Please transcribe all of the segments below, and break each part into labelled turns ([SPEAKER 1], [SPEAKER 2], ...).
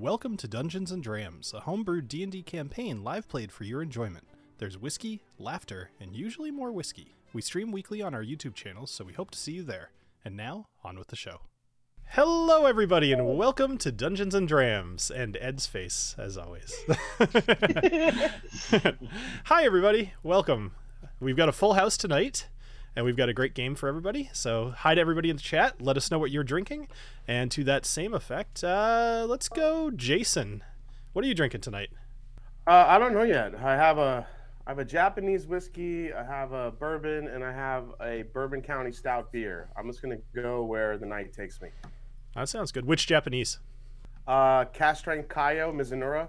[SPEAKER 1] Welcome to Dungeons and Drams, a homebrewed D&D campaign live played for your enjoyment. There's whiskey, laughter, and usually more whiskey. We stream weekly on our YouTube channels, so we hope to see you there. And now, on with the show. Hello, everybody, and welcome to Dungeons and Drams, and Ed's face, as always. Hi, everybody. Welcome. We've got a full house tonight, and we've got a great game for everybody. So, hi to everybody in the chat. Let us know what you're drinking. And to that same effect, uh, let's go, Jason. What are you drinking tonight?
[SPEAKER 2] Uh, I don't know yet. I have a I have a Japanese whiskey, I have a bourbon, and I have a Bourbon County Stout beer. I'm just gonna go where the night takes me.
[SPEAKER 1] That sounds good. Which Japanese?
[SPEAKER 2] Uh, cask strength Kaiyo Mizunara.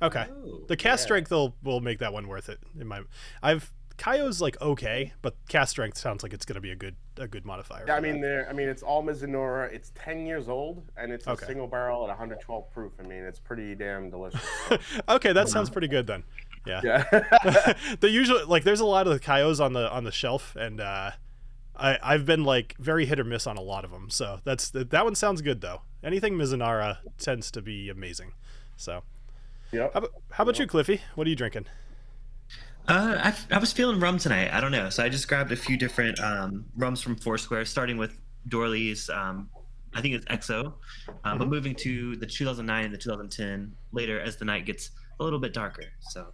[SPEAKER 1] Okay.
[SPEAKER 3] Oh,
[SPEAKER 1] The cast
[SPEAKER 3] yeah.
[SPEAKER 1] strength will will make that one worth it. In my, I've Kaiyo's like okay, but cask strength sounds like it's gonna be a good a good modifier.
[SPEAKER 2] Yeah, I mean, there. I mean, it's all Mizunara. It's 10 years old, and it's a
[SPEAKER 1] Okay.
[SPEAKER 2] single barrel at 112 proof. I mean, it's pretty damn delicious.
[SPEAKER 1] okay, that sounds pretty good then. Yeah.
[SPEAKER 2] yeah.
[SPEAKER 1] the usual like there's a lot of the Kaiyos on the on the shelf, and uh, I I've been like very hit or miss on a lot of them. So that's that one sounds good though. Anything Mizunara tends to be amazing. So
[SPEAKER 2] yep.
[SPEAKER 1] how how about you, Cliffy? What are you drinking?
[SPEAKER 3] Uh, I, I was feeling rum tonight. I don't know, so I just grabbed a few different um, rums from Foursquare, starting with Doorly's. Um, I think it's XO, um, but
[SPEAKER 1] Mhm.
[SPEAKER 3] moving to the 2009 and the 2010 later as the night gets a little bit darker. So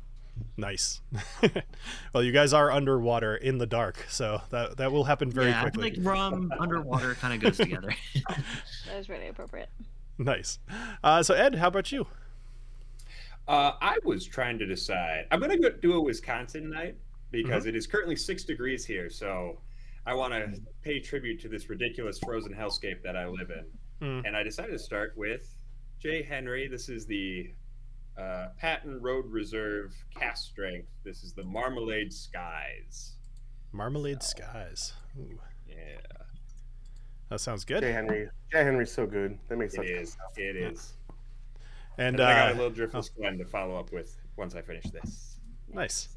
[SPEAKER 1] Nice. well, you guys are underwater in the dark, so that that will happen very
[SPEAKER 3] yeah,
[SPEAKER 1] quickly.
[SPEAKER 3] like rum underwater kind of goes together.
[SPEAKER 4] That was really appropriate.
[SPEAKER 1] Nice. Uh, so Ed, how about you?
[SPEAKER 5] Uh, I was trying to decide. I'm going to go do a Wisconsin night because
[SPEAKER 1] Mm-hmm.
[SPEAKER 5] it is currently six degrees here. So I want to pay tribute to this ridiculous frozen hellscape that I live in.
[SPEAKER 1] Mm.
[SPEAKER 5] And I decided to start with Jay Henry. This is the uh, Patton Road Reserve cask strength. This is the Marmalade Skies.
[SPEAKER 1] Marmalade skies. Ooh,
[SPEAKER 5] Yeah,
[SPEAKER 1] that sounds good. Jay.
[SPEAKER 2] Henry. Jay Henry's so good. That makes
[SPEAKER 5] it
[SPEAKER 2] such good
[SPEAKER 5] is.
[SPEAKER 2] stuff.
[SPEAKER 5] It is.
[SPEAKER 1] And
[SPEAKER 5] And I got a
[SPEAKER 1] uh,
[SPEAKER 5] little Driftless Glen to follow up with once I finish this.
[SPEAKER 1] nice.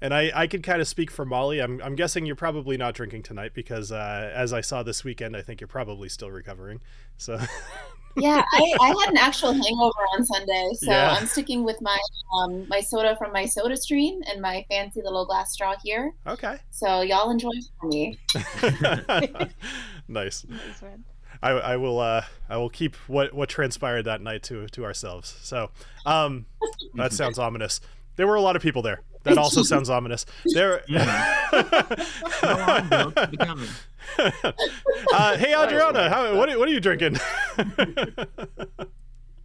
[SPEAKER 1] And I, I could kind of speak for Molly. I'm, I'm guessing you're probably not drinking tonight because, uh, as I saw this weekend, I think you're probably still recovering. So,
[SPEAKER 6] Yeah, I, I had an actual hangover on Sunday, so
[SPEAKER 1] Yeah.
[SPEAKER 6] I'm sticking with my um, my soda from my soda stream and my fancy little glass straw here.
[SPEAKER 1] okay.
[SPEAKER 6] So y'all enjoy for me.
[SPEAKER 1] nice.
[SPEAKER 4] Nice one.
[SPEAKER 1] I, I will uh, I will keep what, what transpired that night to to ourselves. So um, that sounds ominous. There were a lot of people there. That also sounds ominous. There.
[SPEAKER 3] Go on, Bill. Keep it coming.
[SPEAKER 1] uh, hey Adriana, how, what are, what are you drinking?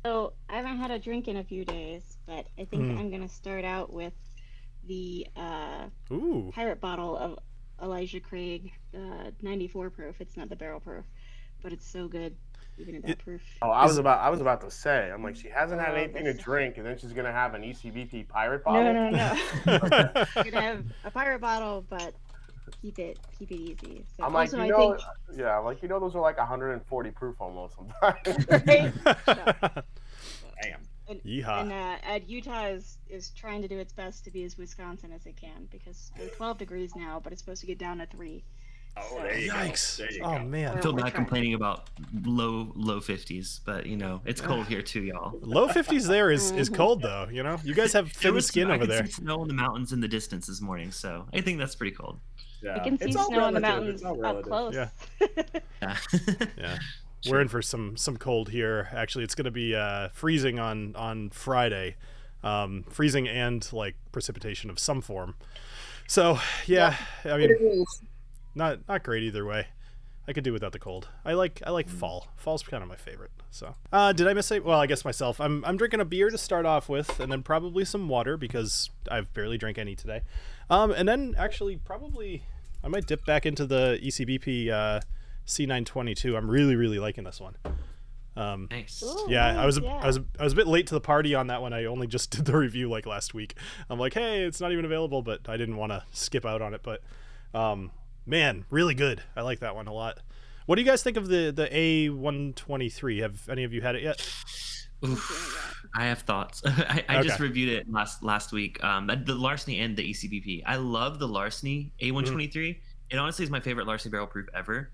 [SPEAKER 7] So I haven't had a drink in a few days, but I think
[SPEAKER 1] Hmm.
[SPEAKER 7] I'm gonna start out with the uh,
[SPEAKER 1] Ooh,
[SPEAKER 7] pirate bottle of Elijah Craig, uh, 94 proof. It's not the barrel proof, but it's so good, even at that
[SPEAKER 1] It-
[SPEAKER 7] proof.
[SPEAKER 2] Oh, I was about I was about to say. I'm like, she hasn't had
[SPEAKER 7] Oh,
[SPEAKER 2] anything to drink, and then she's gonna have an E ECBP pirate bottle.
[SPEAKER 7] No, no, no. You're gonna have a pirate bottle, but keep it keep it easy. So
[SPEAKER 2] I'm like,
[SPEAKER 7] also,
[SPEAKER 2] you
[SPEAKER 7] I
[SPEAKER 2] know,
[SPEAKER 7] think
[SPEAKER 2] yeah, like you know, those are like 140 proof almost sometimes.
[SPEAKER 7] Right?
[SPEAKER 5] Damn.
[SPEAKER 7] and,
[SPEAKER 1] Yeehaw.
[SPEAKER 7] and uh, Ed Utah is, is trying to do its best to be as Wisconsin as it can because we're 12 degrees now, but it's supposed to get down to three.
[SPEAKER 5] Oh, there you
[SPEAKER 1] Yikes!
[SPEAKER 5] go. There you
[SPEAKER 1] Oh
[SPEAKER 5] go.
[SPEAKER 1] man,
[SPEAKER 3] I feel
[SPEAKER 7] We're
[SPEAKER 3] bad
[SPEAKER 7] trying.
[SPEAKER 3] complaining about low low 50s, but you know it's cold here too, y'all.
[SPEAKER 1] low fifties there is is cold though. You know, you guys have thin
[SPEAKER 3] was
[SPEAKER 1] skin
[SPEAKER 3] I
[SPEAKER 1] over there.
[SPEAKER 3] see snow in the mountains in the distance this morning, so I think that's pretty cold.
[SPEAKER 5] Yeah.
[SPEAKER 7] You can see
[SPEAKER 5] It's all
[SPEAKER 7] snow in the mountains up close.
[SPEAKER 1] Yeah.
[SPEAKER 3] Yeah.
[SPEAKER 1] Yeah. We're in for some some cold here. Actually, it's going to be uh, freezing on on Friday, um, freezing and like precipitation of some form. So yeah, I mean, not not great either way. I could do without the cold. I like I like fall. Fall's kind of my favorite. So, uh, did I miss it? Well, I guess myself. I'm I'm drinking a beer to start off with, and then probably some water because I've barely drank any today. Um, and then actually probably I might dip back into the E ECBP uh, C922. I'm really really liking this one. Um,
[SPEAKER 3] nice.
[SPEAKER 7] Ooh,
[SPEAKER 1] yeah, I was a,
[SPEAKER 7] nice,
[SPEAKER 1] I was I was a bit late to the party on that one. I only just did the review like last week. I'm like, hey, it's not even available, but I didn't want to skip out on it. But um, man, really good. I like that one a lot. What do you guys think of the the A123? Have any of you had it yet?
[SPEAKER 3] Oof. I have thoughts. I, I just reviewed it last last week. Um, the larceny and the ECBP. I love the larceny A123. It honestly is my favorite larceny barrel proof ever.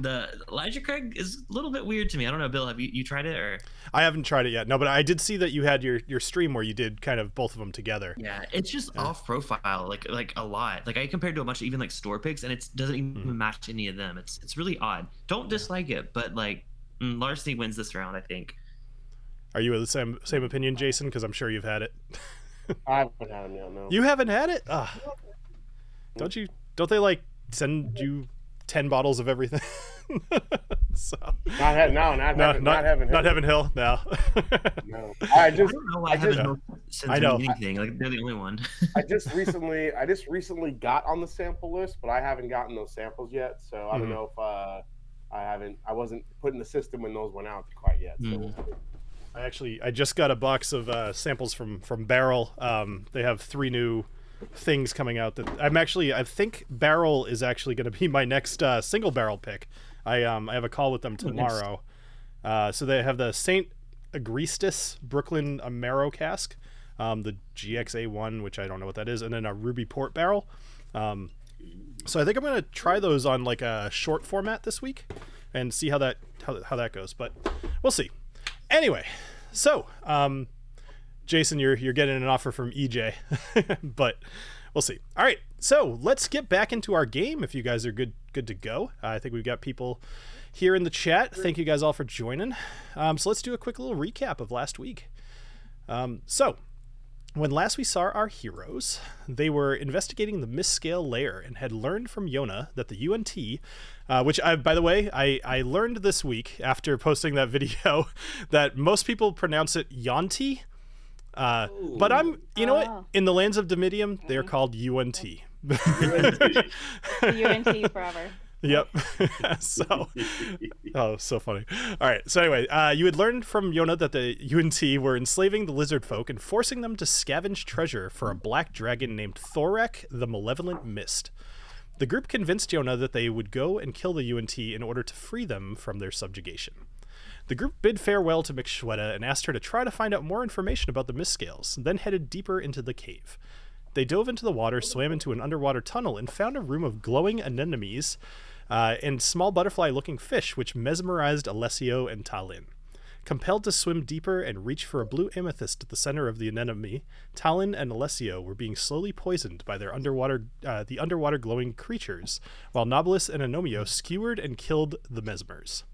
[SPEAKER 3] The Elijah Craig is a little bit weird to me. I don't know, Bill. Have you, you tried it or?
[SPEAKER 1] I haven't tried it yet. No, but I did see that you had your your stream where you did kind of both of them together.
[SPEAKER 3] Yeah, it's just
[SPEAKER 1] Yeah.
[SPEAKER 3] off profile, like like a lot. Like I compared to a bunch of even like store picks, and it doesn't even
[SPEAKER 1] Mhm.
[SPEAKER 3] match any of them. It's it's really odd. Don't dislike it, but like mm, Larceny wins this round, I think.
[SPEAKER 1] Are you of the same same opinion, Jason? Because I'm sure you've had it.
[SPEAKER 2] I haven't had them yet. No.
[SPEAKER 1] You haven't had it? Ah. Don't you? Don't they like send you ten bottles of everything? so,
[SPEAKER 2] Not he- no, not
[SPEAKER 1] no,
[SPEAKER 2] heaven,
[SPEAKER 1] not,
[SPEAKER 2] not heaven.
[SPEAKER 1] not Heaven Hill. No.
[SPEAKER 2] No. I
[SPEAKER 3] I
[SPEAKER 2] just
[SPEAKER 3] don't know why
[SPEAKER 2] I
[SPEAKER 3] Heaven
[SPEAKER 2] just-
[SPEAKER 3] Hill sends
[SPEAKER 1] I know.
[SPEAKER 3] anything. Like they're the only one.
[SPEAKER 2] I just recently I just recently got on the sample list, but I haven't gotten those samples yet. So I don't
[SPEAKER 1] Mhm.
[SPEAKER 2] know if uh, I haven't I wasn't put in the system when those went out quite yet. So we'll.
[SPEAKER 1] I actually I just got a box of uh, samples from from Barrell. Um, they have three new things coming out that I'm actually I think Barrell is actually going to be my next uh, single barrel pick. I um I have a call with them tomorrow. Uh, so they have the Saint Agrestis Brooklyn Amaro cask, um, the GXA one, which I don't know what that is, and then a Ruby Port barrel. Um, so I think I'm gonna try those on like a short format this week, and see how that how, how that goes. But we'll see. Anyway, so um, Jason, you're you're getting an offer from EJ, but we'll see. All right, so let's get back into our game. If you guys are good good to go, I think we've got people here in the chat. Thank you guys all for joining. Um, so let's do a quick little recap of last week. Um, so when last we saw our heroes, they were investigating the Mistscale lair and had learned from Yona that the UNT, uh, which I, by the way, I, I learned this week after posting that video that most people pronounce it Yonti. Uh, but I'm, you know what?
[SPEAKER 7] Oh.
[SPEAKER 1] In the lands of Dimidium, they're called UNT.
[SPEAKER 7] The UNT forever.
[SPEAKER 1] Yep. so, oh, so funny. All right. So anyway, uh, you had learned from Yona that the UNT were enslaving the lizard folk and forcing them to scavenge treasure for a black dragon named Thorek the Malevolent Mist. The group convinced Yona that they would go and kill the UNT in order to free them from their subjugation. The group bid farewell to Mixshweta and asked her to try to find out more information about the Mistscales, then headed deeper into the cave. They dove into the water, swam into an underwater tunnel, and found a room of glowing anemones uh, and small butterfly looking fish, which mesmerized Alessio and Talin. Compelled to swim deeper and reach for a blue amethyst at the center of the anemone, Talin and Alessio were being slowly poisoned by their underwater, uh, the underwater glowing creatures, while Nobilis and Anomio skewered and killed the mesmers.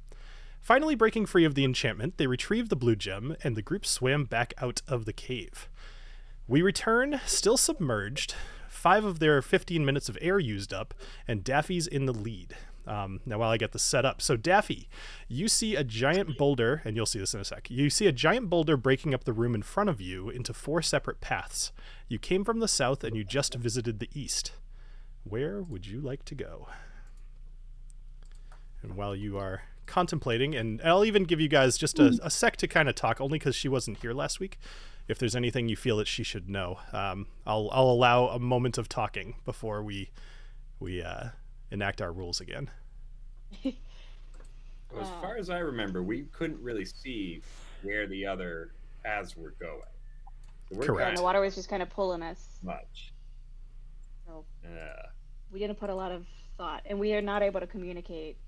[SPEAKER 1] Finally breaking free of the enchantment, they retrieved the blue gem, and the group swam back out of the cave. We return, still submerged, five of their 15 minutes of air used up, and Daffy's in the lead. Um, now, while I get this set up, so Daffy, you see a giant boulder, and you'll see this in a sec. You see a giant boulder breaking up the room in front of you into four separate paths. You came from the south and you just visited the east. Where would you like to go? And while you are contemplating, and I'll even give you guys just a, a sec to kind of talk, only because she wasn't here last week. If there's anything you feel that she should know, um, I'll I'll allow a moment of talking before we we uh, enact our rules again.
[SPEAKER 5] Well, as far as I remember, we couldn't really see where the other paths were going. So we're
[SPEAKER 1] Correct.
[SPEAKER 7] And the water was just kind of pulling us.
[SPEAKER 5] much.
[SPEAKER 7] So
[SPEAKER 5] Uh,
[SPEAKER 7] we didn't put a lot of thought, and we are not able to communicate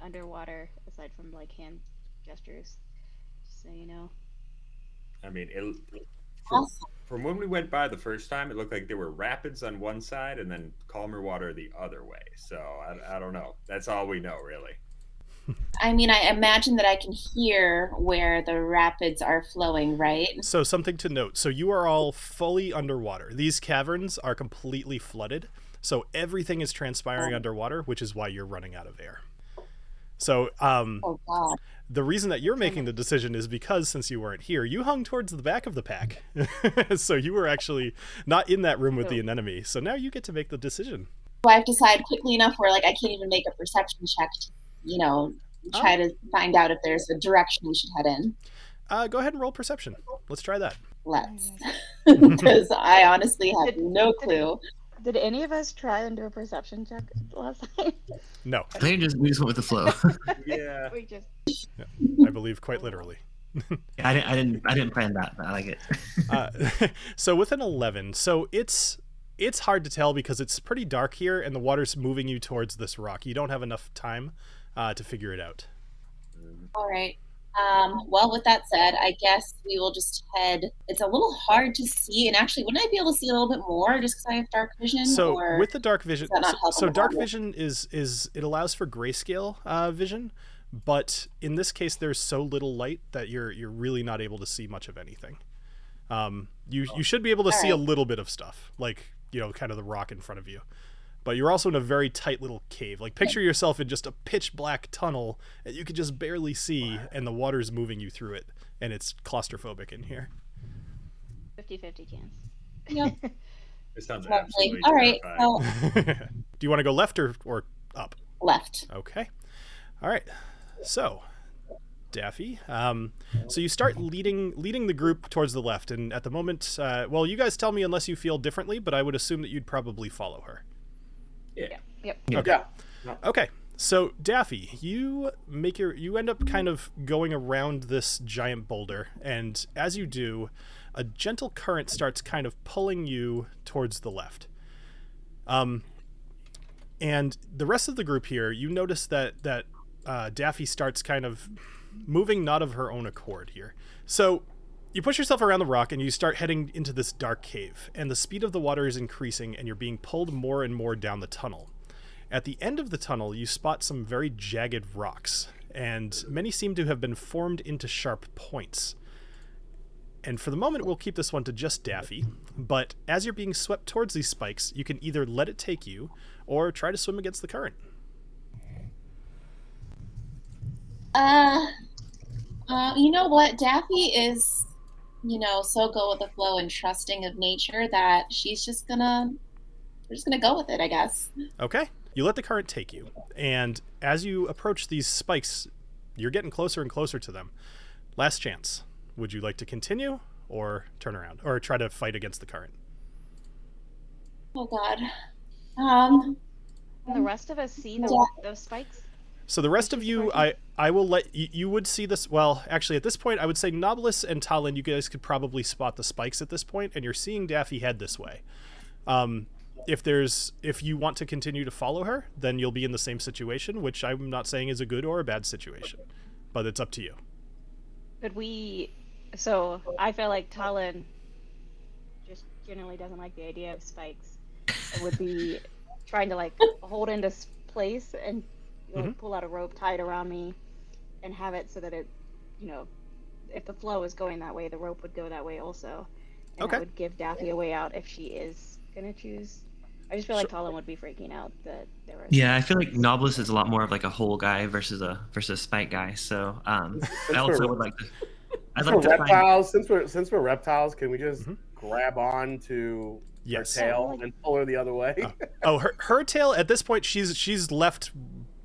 [SPEAKER 7] underwater aside from like hand gestures. Just so you know.
[SPEAKER 5] I mean, it, from,
[SPEAKER 6] Awesome.
[SPEAKER 5] from when we went by the first time, it looked like there were rapids on one side and then calmer water the other way. So I, I don't know. That's all we know, really.
[SPEAKER 6] I mean, I imagine that I can hear where the rapids are flowing, right?
[SPEAKER 1] So something to note. So you are all fully underwater. These caverns are completely flooded. So everything is transpiring
[SPEAKER 6] Oh.
[SPEAKER 1] underwater, which is why you're running out of air. So um,
[SPEAKER 6] Oh God.
[SPEAKER 1] the reason that you're making the decision is because since you weren't here, you hung towards the back of the pack. so you were actually not in that room with the enemy. So now you get to make the decision.
[SPEAKER 6] So I've decided quickly enough where like I can't even make a perception check to, you know, try to find out if there's a direction we should head in.
[SPEAKER 1] Uh, go ahead and roll perception. Let's try that.
[SPEAKER 6] Let's. Because I honestly have no clue.
[SPEAKER 7] Did any of us try and do a perception check last time?
[SPEAKER 1] No,
[SPEAKER 3] I think just we just went with the flow.
[SPEAKER 5] Yeah.
[SPEAKER 7] we just
[SPEAKER 1] I believe quite literally.
[SPEAKER 3] I didn't. I didn't. I didn't plan that. But I like it.
[SPEAKER 1] uh, so with an 11 so it's it's hard to tell because it's pretty dark here and the water's moving you towards this rock you don't have enough time uh, to figure it out.
[SPEAKER 6] All right. Um, well, with that said, I guess we will just head. It's a little hard to see, and actually, wouldn't I be able to see a little bit more just because I have dark vision?
[SPEAKER 1] So
[SPEAKER 6] or...
[SPEAKER 1] with the dark vision, so, so dark
[SPEAKER 6] problem?
[SPEAKER 1] vision is is it allows for grayscale uh, vision, but in this case, there's so little light that you're you're really not able to see much of anything. Um, you you should be able to see a little bit of stuff, like you know, kind of the rock in front of you. But you're also in a very tight little cave. Like picture yourself in just a pitch black tunnel that you can just barely see, and the water's moving you through it, and it's claustrophobic in here.
[SPEAKER 7] 50-50 cans.
[SPEAKER 6] Yep.
[SPEAKER 5] It sounds
[SPEAKER 6] Lovely.
[SPEAKER 5] absolutely
[SPEAKER 6] All right.
[SPEAKER 5] terrifying.
[SPEAKER 6] So
[SPEAKER 1] Do you want to go left or, or up?
[SPEAKER 6] left.
[SPEAKER 1] Okay. All right. So, Daffy. Um, so you start leading leading the group towards the left, and at the moment, uh, well, you guys tell me unless you feel differently, but I would assume that you'd probably follow her.
[SPEAKER 5] Yeah.
[SPEAKER 7] Yep.
[SPEAKER 1] Okay.
[SPEAKER 2] Yeah.
[SPEAKER 1] Okay. So Daffy, you make your you end up kind of going around this giant boulder, and as you do, a gentle current starts kind of pulling you towards the left. Um, and the rest of the group here, you notice that that uh, Daffy starts kind of moving not of her own accord here. So you push yourself around the rock and you start heading into this dark cave, and the speed of the water is increasing, and you're being pulled more and more down the tunnel. At the end of the tunnel, you spot some very jagged rocks, and many seem to have been formed into sharp points. And for the moment, we'll keep this one to just Daffy, but as you're being swept towards these spikes, you can either let it take you or try to swim against the current.
[SPEAKER 6] Uh, uh, you know what? Daffy is, you know, so go with the flow and trusting of nature that she's just gonna, we're just gonna go with it, I guess.
[SPEAKER 1] Okay. You let the current take you, and as you approach these spikes, you're getting closer and closer to them. Last chance. Would you like to continue or turn around or try to fight against the current?
[SPEAKER 6] Oh God. Um,
[SPEAKER 7] Can the rest of us see the,
[SPEAKER 6] Yeah.
[SPEAKER 7] those spikes?
[SPEAKER 1] So the rest of you. I I will let you, you would see this. Well, actually, at this point, I would say Nobilis and Talon, you guys could probably spot the spikes at this point, and you're seeing Daffy head this way. Um, if there's if you want to continue to follow her, then you'll be in the same situation, which I'm not saying is a good or a bad situation, but it's up to you.
[SPEAKER 7] Could we? So I feel like Talon just generally doesn't like the idea of spikes. It would be trying to like hold into place and like,
[SPEAKER 1] Mhm.
[SPEAKER 7] pull out a rope, tie it around me, and have it so that it, you know, if the flow is going that way, the rope would go that way also. And
[SPEAKER 1] Okay.
[SPEAKER 7] that would give Daffy a way out if she is gonna choose. I just feel like Talon would be freaking out that there were.
[SPEAKER 3] Yeah, I feel like Nobilis is a lot more of like a whole guy versus a versus a spike guy. So um, I also would like to. I'd
[SPEAKER 2] Since
[SPEAKER 3] like
[SPEAKER 2] we're
[SPEAKER 3] to find.
[SPEAKER 2] reptiles, since we're since we're reptiles, can we just
[SPEAKER 1] Mhm.
[SPEAKER 2] grab on to
[SPEAKER 1] Yes.
[SPEAKER 2] her tail and pull her the other way?
[SPEAKER 1] Oh, her her tail at this point, she's she's left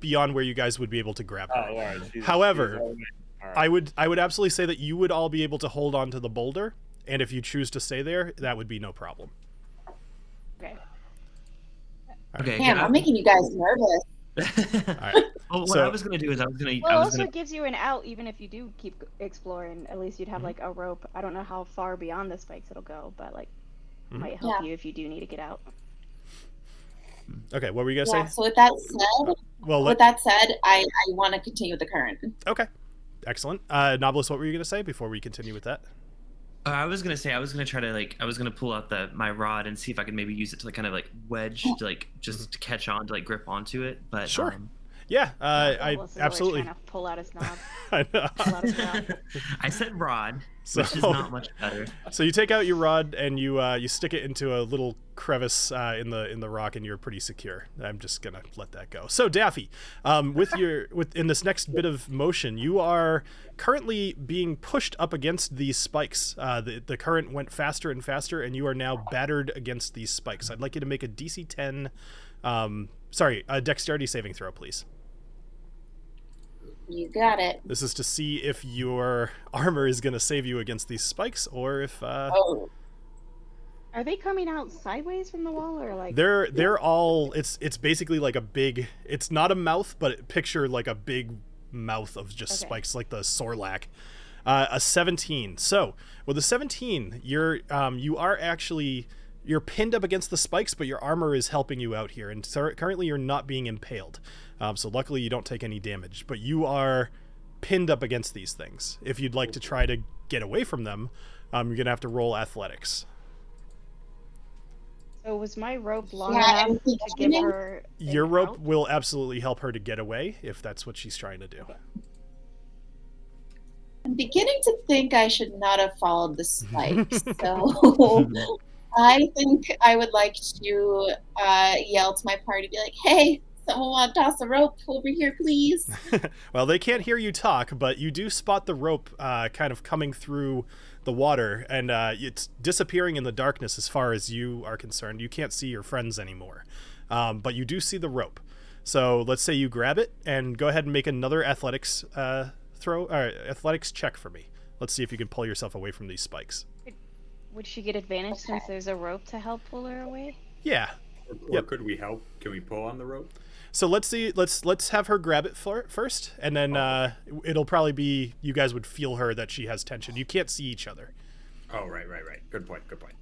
[SPEAKER 1] beyond where you guys would be able to grab
[SPEAKER 2] Oh,
[SPEAKER 1] her.
[SPEAKER 2] all right. She's-
[SPEAKER 1] However,
[SPEAKER 2] she's all right. All right.
[SPEAKER 1] I would I would absolutely say that you would all be able to hold on to the boulder, and if you choose to stay there, that would be no problem.
[SPEAKER 7] Okay.
[SPEAKER 3] Okay.
[SPEAKER 6] damn,
[SPEAKER 3] yeah.
[SPEAKER 6] I'm making you guys nervous.
[SPEAKER 1] All right.
[SPEAKER 3] well, what
[SPEAKER 1] So-
[SPEAKER 3] I was gonna do is I was gonna.
[SPEAKER 7] Well,
[SPEAKER 3] I was
[SPEAKER 7] also
[SPEAKER 3] gonna.
[SPEAKER 7] gives you an out, even if you do keep exploring. At least you'd have
[SPEAKER 1] Mhm.
[SPEAKER 7] like a rope. I don't know how far beyond the spikes it'll go, but like
[SPEAKER 1] Mhm.
[SPEAKER 7] might help
[SPEAKER 6] Yeah.
[SPEAKER 7] you if you do need to get out.
[SPEAKER 1] Okay. What were you gonna
[SPEAKER 6] Yeah.
[SPEAKER 1] say?
[SPEAKER 6] So with that said,
[SPEAKER 1] Well,
[SPEAKER 6] with that said, I I want to continue with the current.
[SPEAKER 1] okay. Excellent. Uh, Nobilis, what were you gonna say before we continue with that?
[SPEAKER 3] Uh, I was gonna say I was gonna try to like I was gonna pull out the my rod and see if I could maybe use it to like kind of like wedge to like just to catch on to like grip onto it. But
[SPEAKER 1] Sure.
[SPEAKER 3] um,
[SPEAKER 1] Yeah, uh, I
[SPEAKER 7] Wallace is
[SPEAKER 1] absolutely.
[SPEAKER 7] trying to pull out his knob.
[SPEAKER 1] I know.
[SPEAKER 7] out his rod.
[SPEAKER 3] I said rod,
[SPEAKER 1] So,
[SPEAKER 3] which is not much better.
[SPEAKER 1] so you take out your rod and you uh, you stick it into a little crevice uh, in the in the rock, and you're pretty secure. I'm just gonna let that go. So Daffy, um, with your with in this next bit of motion, you are currently being pushed up against these spikes. Uh, the the current went faster and faster, and you are now battered against these spikes. I'd like you to make a DC 10. Um, sorry, a dexterity saving throw, please.
[SPEAKER 6] You got it.
[SPEAKER 1] This is to see if your armor is going to save you against these spikes, or if uh,
[SPEAKER 6] Oh,
[SPEAKER 7] Are they coming out sideways from the wall or like?
[SPEAKER 1] they're they're all. It's it's basically like a big. It's not a mouth, but picture like a big mouth of just
[SPEAKER 7] Okay.
[SPEAKER 1] spikes, like the Sarlacc. Uh, a 17. So with a 17, you're um, you are actually you're pinned up against the spikes, but your armor is helping you out here, and so currently you're not being impaled. Um, so luckily you don't take any damage, but you are pinned up against these things. If you'd like to try to get away from them, um, you're gonna have to roll athletics.
[SPEAKER 7] So was my rope long
[SPEAKER 6] Yeah,
[SPEAKER 7] enough to give her an
[SPEAKER 1] Your rope
[SPEAKER 7] out?
[SPEAKER 1] will absolutely help her to get away if that's what she's trying to do.
[SPEAKER 6] I'm beginning to think I should not have followed the spikes. so I think I would like to uh, yell to my party, be like, "Hey, someone want to toss a rope over here, please?"
[SPEAKER 1] Well, they can't hear you talk, but you do spot the rope uh, kind of coming through the water, and uh, it's disappearing in the darkness as far as you are concerned. You can't see your friends anymore, um, but you do see the rope. So let's say you grab it and go ahead and make another athletics uh, throw, uh, athletics check for me. Let's see if you can pull yourself away from these spikes.
[SPEAKER 7] Would she get advantage since there's a rope to help pull her away?
[SPEAKER 1] Yeah.
[SPEAKER 5] Or, or
[SPEAKER 1] Yep.
[SPEAKER 5] could we help? Can we pull on the rope?
[SPEAKER 1] So let's see. Let's let's have her grab it for, first, and then uh, it'll probably be you guys would feel her that she has tension. You can't see each other.
[SPEAKER 5] Oh, right, right, right. Good point. Good point.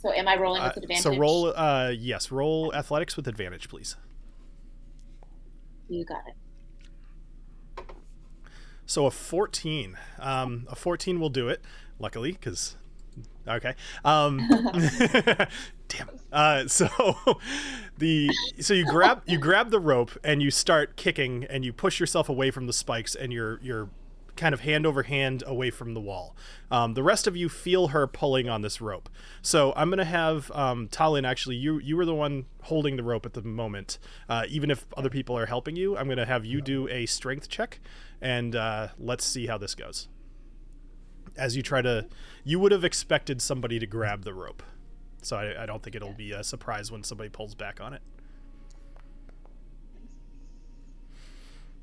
[SPEAKER 6] So am I rolling
[SPEAKER 1] Uh,
[SPEAKER 6] with advantage?
[SPEAKER 1] so roll, uh, yes, roll athletics with advantage, please.
[SPEAKER 6] You got it.
[SPEAKER 1] So a 14. Um, a 14 will do it, luckily, because. Okay. Um, damn. Uh, so the so you grab you grab the rope and you start kicking and you push yourself away from the spikes and you're you're kind of hand over hand away from the wall. Um, the rest of you feel her pulling on this rope. So I'm gonna have um, Talin actually you you were the one holding the rope at the moment. Uh, even if other people are helping you, I'm gonna have you do a strength check and uh, let's see how this goes. As you try to, you would have expected somebody to grab the rope, so I, I don't think it'll be a surprise when somebody pulls back on it.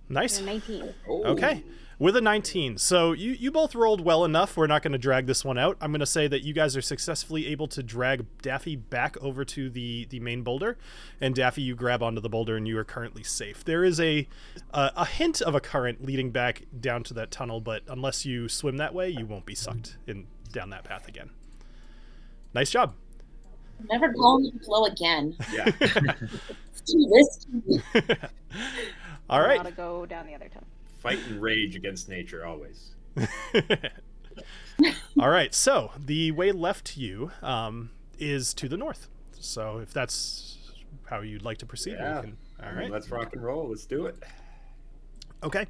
[SPEAKER 1] Nice.
[SPEAKER 7] 19.
[SPEAKER 5] Oh,
[SPEAKER 1] Okay. With a 19. So you, you both rolled well enough. We're not going to drag this one out. I'm going to say that you guys are successfully able to drag Daffy back over to the, the main boulder. And Daffy, you grab onto the boulder and you are currently safe. There is a, a, a hint of a current leading back down to that tunnel, but unless you swim that way, you won't be sucked in down that path again. Nice job.
[SPEAKER 6] Never going with the flow again.
[SPEAKER 5] Yeah.
[SPEAKER 6] It's too risky.
[SPEAKER 1] All right.
[SPEAKER 7] Gotta go down the other tunnel.
[SPEAKER 5] Fight and rage against nature always.
[SPEAKER 1] All right, so the way left to you um, is to the north. So if that's how you'd like to proceed,
[SPEAKER 5] Yeah.
[SPEAKER 1] can.
[SPEAKER 5] I
[SPEAKER 1] All
[SPEAKER 5] mean,
[SPEAKER 1] right.
[SPEAKER 5] let's rock and roll. Let's do it.
[SPEAKER 1] Okay.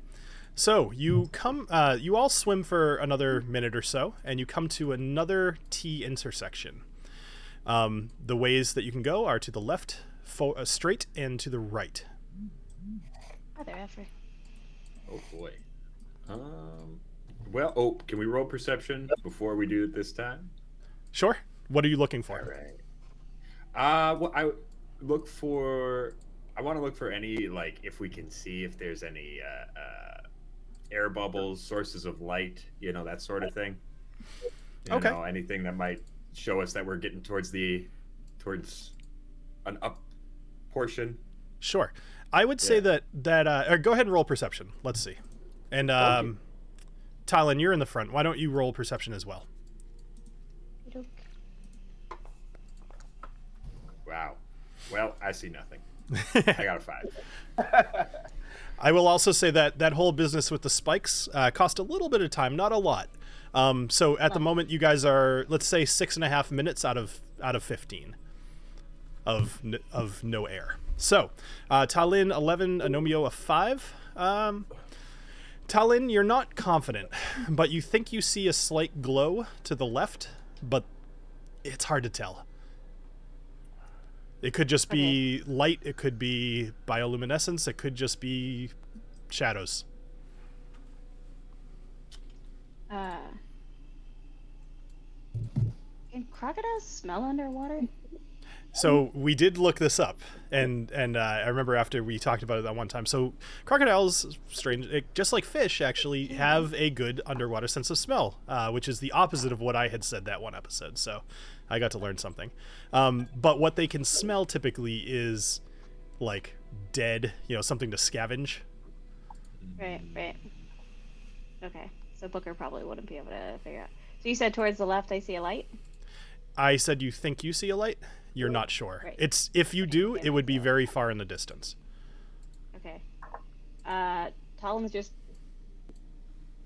[SPEAKER 1] So you come, uh, you all swim for another minute or so, and you come to another T intersection. Um, the ways that you can go are to the left, fo- uh, straight, and to the right.
[SPEAKER 7] Other effort.
[SPEAKER 5] Oh boy. Um. Well, oh, can we roll perception before we do it this time?
[SPEAKER 1] Sure. What are you looking for?
[SPEAKER 5] All right. Uh, well, I look for. I want to look for any like if we can see if there's any uh, uh, air bubbles, sources of light, you know that sort of thing. You
[SPEAKER 1] Okay.
[SPEAKER 5] Know, anything that might show us that we're getting towards the towards an up portion.
[SPEAKER 1] Sure. I would say
[SPEAKER 5] Yeah.
[SPEAKER 1] that that uh, or go ahead and roll perception. Let's see. And um, Tylen, you're in the front. Why don't you roll perception as well?
[SPEAKER 5] Wow. Well, I see nothing. I got a five.
[SPEAKER 1] I will also say that that whole business with the spikes uh, cost a little bit of time, not a lot. Um, so at the moment, you guys are let's say six and a half minutes out of out of fifteen of of no air. So uh, Talin eleven, Anomio a five. Um, Talin, you're not confident, but you think you see a slight glow to the left, but it's hard to tell. It could just be light, it could be bioluminescence, it could just be shadows.
[SPEAKER 7] Uh, can crocodiles smell underwater?
[SPEAKER 1] So we did look this up, and and uh, I remember after we talked about it that one time. So crocodiles, strange, just like fish, actually have a good underwater sense of smell, uh, which is the opposite of what I had said that one episode. So I got to learn something. Um, but what they can smell typically is like dead, you know, something to scavenge.
[SPEAKER 7] Right, right. Okay, so Booker probably wouldn't be able to figure out. So you said towards the left, I see a light.
[SPEAKER 1] I said you think you see a light. You're not sure.
[SPEAKER 7] Right.
[SPEAKER 1] It's if you do,
[SPEAKER 7] Okay.
[SPEAKER 1] it would be very far in the distance.
[SPEAKER 7] Okay. Uh, Talon's just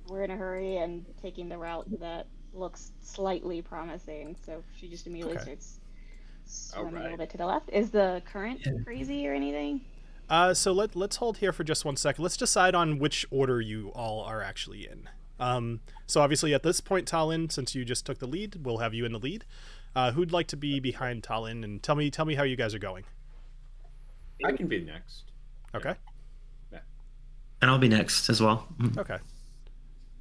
[SPEAKER 7] we're in a hurry and taking the route that looks slightly promising, so she just immediately
[SPEAKER 1] Okay.
[SPEAKER 7] starts swimming a little bit to the left. Is the current crazy or anything?
[SPEAKER 1] Uh, so let let's hold here for just one second. Let's decide on which order you all are actually in. Um, so obviously at this point, Talon, since you just took the lead, we'll have you in the lead. Uh, who'd like to be behind Talon and tell me tell me how you guys are going?
[SPEAKER 5] I can be next.
[SPEAKER 1] Okay. Yeah.
[SPEAKER 3] And I'll be next as well. Mm.
[SPEAKER 1] Okay.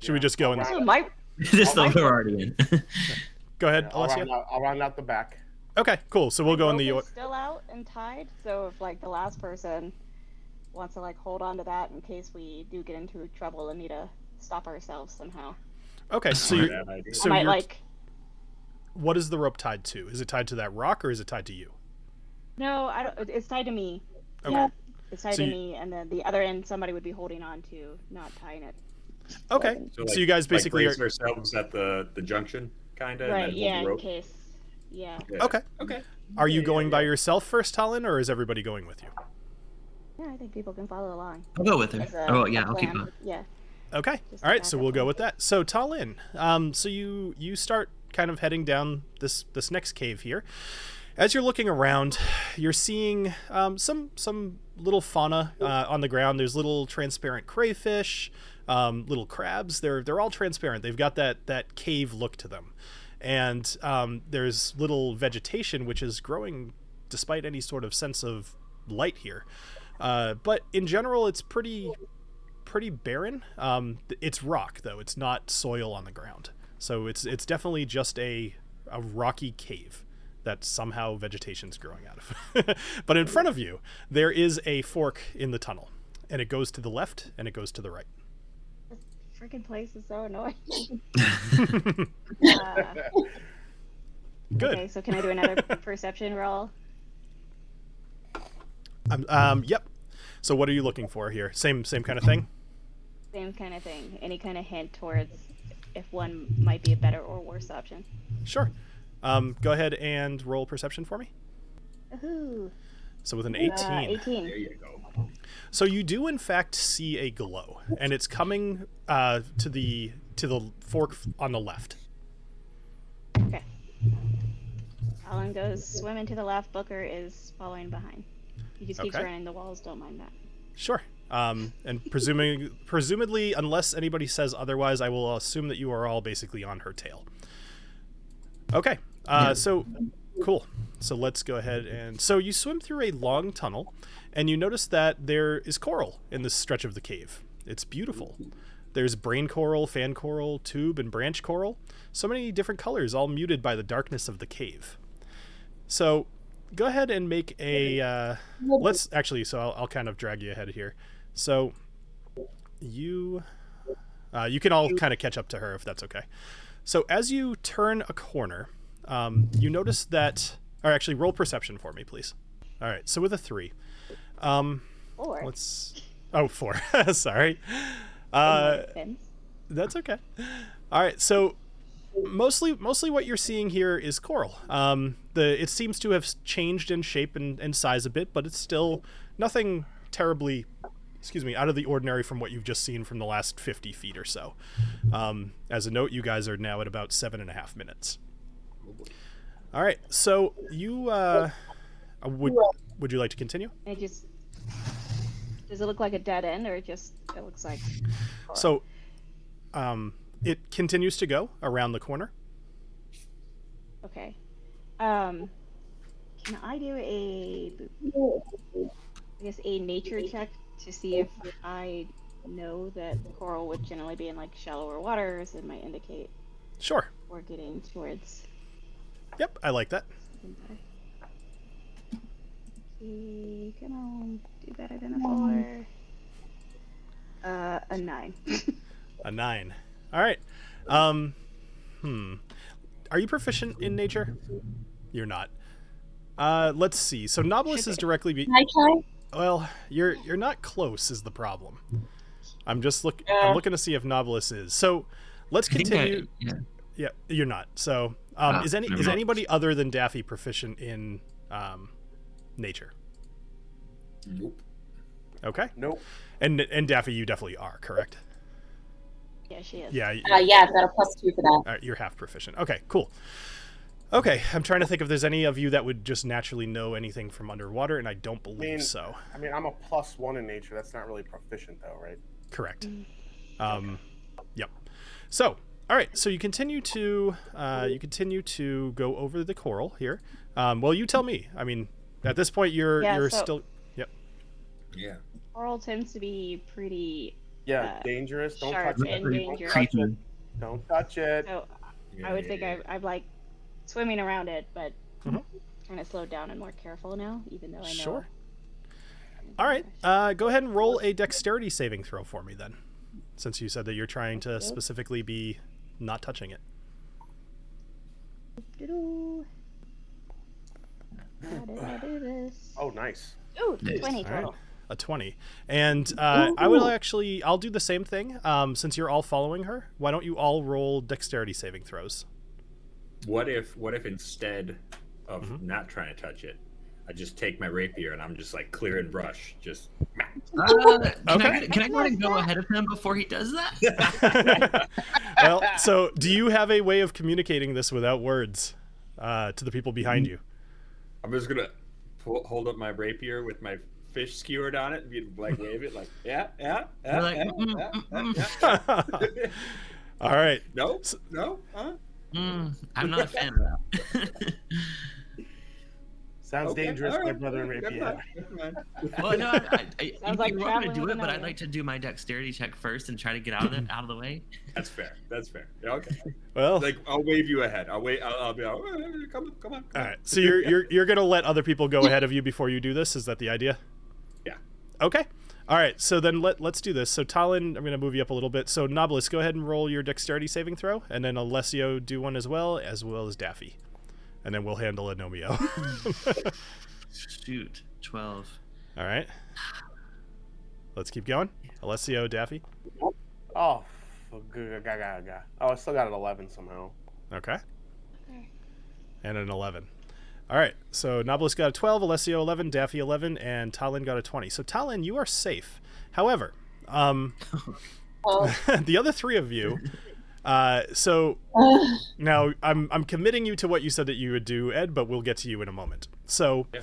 [SPEAKER 1] Should we just go in?
[SPEAKER 7] So my
[SPEAKER 3] this
[SPEAKER 7] Oh, my
[SPEAKER 3] we're already in.
[SPEAKER 1] Go ahead,
[SPEAKER 2] I'll
[SPEAKER 1] Alessia.
[SPEAKER 2] round, out, I'll round out the back.
[SPEAKER 1] Okay, cool. So we'll go in the.
[SPEAKER 7] is
[SPEAKER 1] or-
[SPEAKER 7] still out and tied, so if like the last person wants to like hold on to that in case we do get into trouble and need to stop ourselves somehow.
[SPEAKER 1] Okay, so
[SPEAKER 3] Smart.
[SPEAKER 1] you're, So
[SPEAKER 7] I might
[SPEAKER 1] you're-
[SPEAKER 7] like
[SPEAKER 1] what is the rope tied to? Is it tied to that rock or is it tied to you?
[SPEAKER 7] no, I don't. It's tied to me.
[SPEAKER 1] Okay.
[SPEAKER 7] Yeah, it's tied
[SPEAKER 1] So
[SPEAKER 7] to
[SPEAKER 1] you-
[SPEAKER 7] me, and then the other end somebody would be holding on to, not tying it.
[SPEAKER 1] Okay.
[SPEAKER 5] So,
[SPEAKER 1] So you guys basically
[SPEAKER 5] like,
[SPEAKER 1] are-
[SPEAKER 5] ourselves at the the junction, kind of.
[SPEAKER 7] right? Yeah, in case. Yeah.
[SPEAKER 5] Yeah.
[SPEAKER 1] Okay.
[SPEAKER 5] Okay.
[SPEAKER 1] Are you
[SPEAKER 5] Yeah,
[SPEAKER 1] going
[SPEAKER 5] yeah,
[SPEAKER 1] by yourself first, Talon, or is everybody going with you?
[SPEAKER 7] Yeah, I think people can follow along.
[SPEAKER 3] I'll go with her.
[SPEAKER 7] a-
[SPEAKER 3] Oh yeah, I'll keep
[SPEAKER 7] plan.
[SPEAKER 3] going.
[SPEAKER 7] Yeah.
[SPEAKER 1] Okay.
[SPEAKER 7] Just
[SPEAKER 1] All right. So we'll go with that. So Talin, um, so you you start kind of heading down this this next cave here. As you're looking around, you're seeing um, some some little fauna uh, on the ground. There's little transparent crayfish, um, little crabs. They're they're all transparent. They've got that that cave look to them, and um, there's little vegetation which is growing despite any sort of sense of light here. Uh, but in general, it's pretty pretty barren. Um, it's rock though; it's not soil on the ground. So it's it's definitely just a a rocky cave that somehow vegetation's growing out of. but in front of you, there is a fork in the tunnel, and it goes to the left and it goes to the right.
[SPEAKER 7] This freaking place is so annoying. uh,
[SPEAKER 1] Good.
[SPEAKER 7] okay, so can I do another perception roll?
[SPEAKER 1] Um, um, yep. So what are you looking for here? Same same kind of thing.
[SPEAKER 7] Same kind of thing. Any kind of hint towards if one might be a better or worse option.
[SPEAKER 1] Sure. Um, go ahead and roll perception for me.
[SPEAKER 7] Ooh.
[SPEAKER 1] So with an
[SPEAKER 7] Uh,
[SPEAKER 1] 18.
[SPEAKER 7] 18.
[SPEAKER 5] There you go.
[SPEAKER 1] So you do in fact see a glow, and it's coming uh, to the to the fork on the left.
[SPEAKER 7] Okay. Alan goes swimming to the left. Booker is following behind. He just keeps
[SPEAKER 1] Okay.
[SPEAKER 7] running the walls. Don't mind that.
[SPEAKER 1] Sure. Um, and presuming presumably, unless anybody says otherwise, I will assume that you are all basically on her tail. Okay. Uh, So cool. So let's go ahead and so you swim through a long tunnel, and you notice that there is coral in this stretch of the cave. It's beautiful. There's brain coral, fan coral, tube, and branch coral. So many different colors, all muted by the darkness of the cave. So go ahead and make a. Uh, let's actually. So I'll, I'll kind of drag you ahead here. So you, uh, you can all kind of catch up to her if that's okay. So as you turn a corner, um, you notice that, or actually, roll perception for me, please. All right. So with a three, um,
[SPEAKER 7] Or
[SPEAKER 1] let's. Oh, four. Sorry. Uh, that's okay. All right, so mostly mostly what you're seeing here is coral. Um, the it seems to have changed in shape and, and size a bit, but it's still nothing terribly, excuse me, out of the ordinary from what you've just seen from the last 50 feet or so. Um, as a note, you guys are now at about seven and a half minutes. All right, so you uh, uh, would would you like to continue?
[SPEAKER 7] it just does it look like a dead end or it just it looks like
[SPEAKER 1] So, um, it continues to go around the corner.
[SPEAKER 7] okay. Um, can I do a I guess a nature check to see if I know that coral would generally be in like shallower waters? It might indicate
[SPEAKER 1] Sure.
[SPEAKER 7] we're getting towards
[SPEAKER 1] Yep, I like that.
[SPEAKER 7] something better. Okay, come on, do better than a four. Uh, a nine.
[SPEAKER 1] A nine. All right. Um, hmm. Are you proficient in nature? You're not. Uh, let's see. So Nobilis is directly be.
[SPEAKER 6] Can I try?
[SPEAKER 1] Well, you're you're not close. Is the problem? I'm just look.
[SPEAKER 6] Yeah.
[SPEAKER 1] I'm looking to see if Nobilis is. So let's
[SPEAKER 3] I I,
[SPEAKER 1] continue.
[SPEAKER 3] yeah.
[SPEAKER 1] Yeah, you're not. So Um,
[SPEAKER 3] Ah,
[SPEAKER 1] is any
[SPEAKER 3] never
[SPEAKER 1] is
[SPEAKER 3] mind.
[SPEAKER 1] anybody other than Daffy proficient in um, nature?
[SPEAKER 5] Nope.
[SPEAKER 1] Okay.
[SPEAKER 2] Nope.
[SPEAKER 1] And and Daffy, you definitely are correct.
[SPEAKER 7] Yeah, she is.
[SPEAKER 1] Yeah.
[SPEAKER 6] Uh, yeah, I've got a plus two for that.
[SPEAKER 1] All right, you're half proficient. Okay, cool. Okay, I'm trying to think if there's any of you that would just naturally know anything from underwater, and I don't believe
[SPEAKER 2] mean-
[SPEAKER 1] so.
[SPEAKER 2] I mean, I'm a plus one in nature. That's not really proficient, though, right?
[SPEAKER 1] Correct. Um, yep. So, all right. So you continue to uh, you continue to go over the coral here. Um, well, you tell me. I mean, at this point, you're
[SPEAKER 7] Yeah,
[SPEAKER 1] you're
[SPEAKER 7] so-
[SPEAKER 1] still. Yep.
[SPEAKER 5] Yeah.
[SPEAKER 7] Coral tends to be pretty
[SPEAKER 2] Yeah,
[SPEAKER 7] Uh,
[SPEAKER 2] dangerous. Don't touch it. Don't
[SPEAKER 7] dangerous.
[SPEAKER 2] touch it. Don't touch it.
[SPEAKER 7] So
[SPEAKER 5] yeah
[SPEAKER 7] I would
[SPEAKER 5] yeah,
[SPEAKER 7] think
[SPEAKER 5] yeah.
[SPEAKER 7] I, I'm like swimming around it, but
[SPEAKER 1] Mhm.
[SPEAKER 7] kind of slowed down and more careful now, even though I know.
[SPEAKER 1] Sure. All right. Uh, go ahead and roll a dexterity saving throw for me then, since you said that you're trying to
[SPEAKER 7] Okay.
[SPEAKER 1] specifically be not touching it.
[SPEAKER 7] Doo-doo. How did I do this?
[SPEAKER 2] Oh, nice.
[SPEAKER 7] Ooh,
[SPEAKER 3] Nice.
[SPEAKER 7] 20
[SPEAKER 1] All right.
[SPEAKER 7] total.
[SPEAKER 1] A 20. And uh, I will actually, I'll do the same thing. Um, since you're all following her, why don't you all roll dexterity saving throws?
[SPEAKER 5] What if what if instead of
[SPEAKER 1] Mhm.
[SPEAKER 5] not trying to touch it, I just take my rapier and I'm just like clearing brush, just
[SPEAKER 3] Uh, can,
[SPEAKER 1] Okay.
[SPEAKER 3] I, can I go ahead and go ahead of him before he does that?
[SPEAKER 1] well, so do you have a way of communicating this without words uh, to the people behind you?
[SPEAKER 5] I'm just gonna pull, hold up my rapier with my fish skewered on it and be like wave it like yeah yeah yeah,
[SPEAKER 3] You're like,
[SPEAKER 5] yeah,
[SPEAKER 3] mm,
[SPEAKER 5] yeah,
[SPEAKER 3] mm,
[SPEAKER 5] yeah,
[SPEAKER 1] all
[SPEAKER 5] yeah.
[SPEAKER 1] right.
[SPEAKER 5] no no huh?
[SPEAKER 3] Mm, I'm not a fan of that.
[SPEAKER 2] Sounds
[SPEAKER 5] Okay,
[SPEAKER 2] dangerous,
[SPEAKER 5] all
[SPEAKER 2] my brother and
[SPEAKER 5] never
[SPEAKER 2] rapier.
[SPEAKER 5] mind, never mind.
[SPEAKER 3] well, no, I, I, I,
[SPEAKER 7] Sounds like
[SPEAKER 3] you want me to do it, but I'd like to do my dexterity check first and try to get out of it, out of the way.
[SPEAKER 5] That's fair. That's fair. Yeah, okay.
[SPEAKER 1] Well,
[SPEAKER 5] Like I'll wave you ahead. I'll wait. I'll, I'll be like, "Oh, come on, come on. Come
[SPEAKER 1] all
[SPEAKER 5] on."
[SPEAKER 1] right. So you're you're you're gonna let other people go ahead of you before you do this? Is that the idea?
[SPEAKER 5] Yeah.
[SPEAKER 1] Okay. All right. So then let let's do this. So Talon, I'm gonna move you up a little bit. So Nobilis, go ahead and roll your dexterity saving throw, and then Alessio do one as well, as well as Daffy, and then we'll handle Anomio.
[SPEAKER 3] Shoot, twelve.
[SPEAKER 1] All right. Let's keep going. Alessio, Daffy.
[SPEAKER 2] Oh, oh, I still got an 11 somehow.
[SPEAKER 1] Okay. And an 11. All right. So Nobilis got a 12, Alessio 11, Daffy 11, and Talon got a 20. So Talon, you are safe. However, um,
[SPEAKER 6] Oh,
[SPEAKER 1] the other three of you. Uh, so now I'm I'm committing you to what you said that you would do, Ed, but we'll get to you in a moment. So.
[SPEAKER 5] Yeah.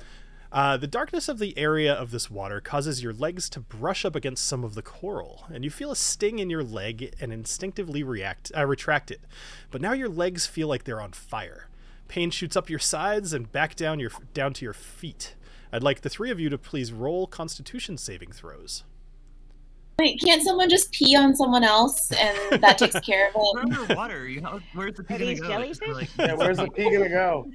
[SPEAKER 1] Uh, the darkness of the area of this water causes your legs to brush up against some of the coral, and you feel a sting in your leg and instinctively react, uh, retract it. But now your legs feel like they're on fire. Pain shoots up your sides and back down your down to your feet. I'd like the three of you to please roll Constitution saving throws.
[SPEAKER 6] wait, can't someone just pee on someone else and that takes care of
[SPEAKER 3] We're
[SPEAKER 6] it?
[SPEAKER 3] underwater. You know, where's the pea
[SPEAKER 7] Are
[SPEAKER 3] gonna go?
[SPEAKER 7] Jellyfish?
[SPEAKER 3] like-
[SPEAKER 2] Yeah, where's the pea gonna go?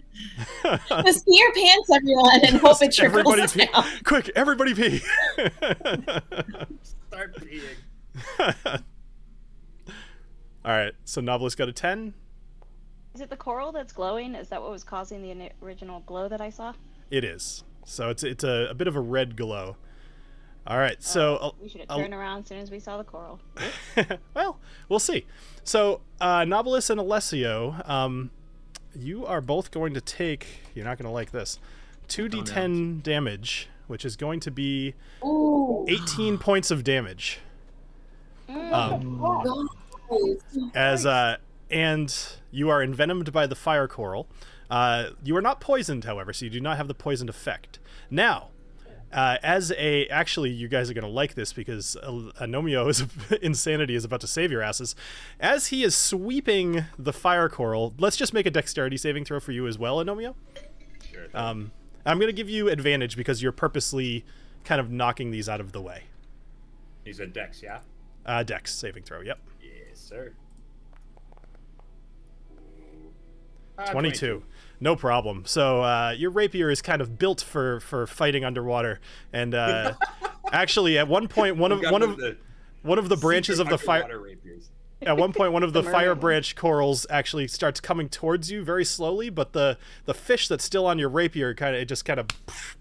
[SPEAKER 6] Just pee your pants, everyone, and hope it trickles
[SPEAKER 1] Everybody pee!
[SPEAKER 6] down.
[SPEAKER 1] Quick, everybody pee!
[SPEAKER 5] Start peeing.
[SPEAKER 1] All right, so Nobilis got a ten.
[SPEAKER 7] Is it the coral that's glowing? Is that what was causing the original glow that I saw?
[SPEAKER 1] It is. So it's it's a, a bit of a red glow. All right, so uh,
[SPEAKER 7] We should have
[SPEAKER 1] I'll-
[SPEAKER 7] turned around as soon as we saw the coral.
[SPEAKER 1] well, we'll see. So, uh, Nobilis and Alessio, um, you are both going to take. You're not going to like this. Two d10 damage, which is going to be
[SPEAKER 6] Ooh.
[SPEAKER 1] 18 points of damage. Um, as uh, and you are envenomed by the fire coral. Uh, you are not poisoned, however, so you do not have the poisoned effect. Now, uh, as a actually, you guys are gonna like this because Al- Anomio is insanity is about to save your asses. As he is sweeping the fire coral, let's just make a dexterity saving throw for you as well, Anomio.
[SPEAKER 5] Sure.
[SPEAKER 1] Um, I'm gonna give you advantage because you're purposely kind of knocking these out of the way.
[SPEAKER 5] He's a Dex, yeah.
[SPEAKER 1] Uh, dex saving throw. Yep.
[SPEAKER 5] Yes, sir. Ah,
[SPEAKER 1] 22. No problem. So uh, your rapier is kind of built for for fighting underwater, and uh, actually, at one point, one of one of
[SPEAKER 5] the
[SPEAKER 1] one of the branches of the fire.
[SPEAKER 5] rapiers.
[SPEAKER 1] At one point, one of the
[SPEAKER 7] The
[SPEAKER 1] fire branch corals actually starts coming towards you very slowly, but the the fish that's still on your rapier kind of it just kind of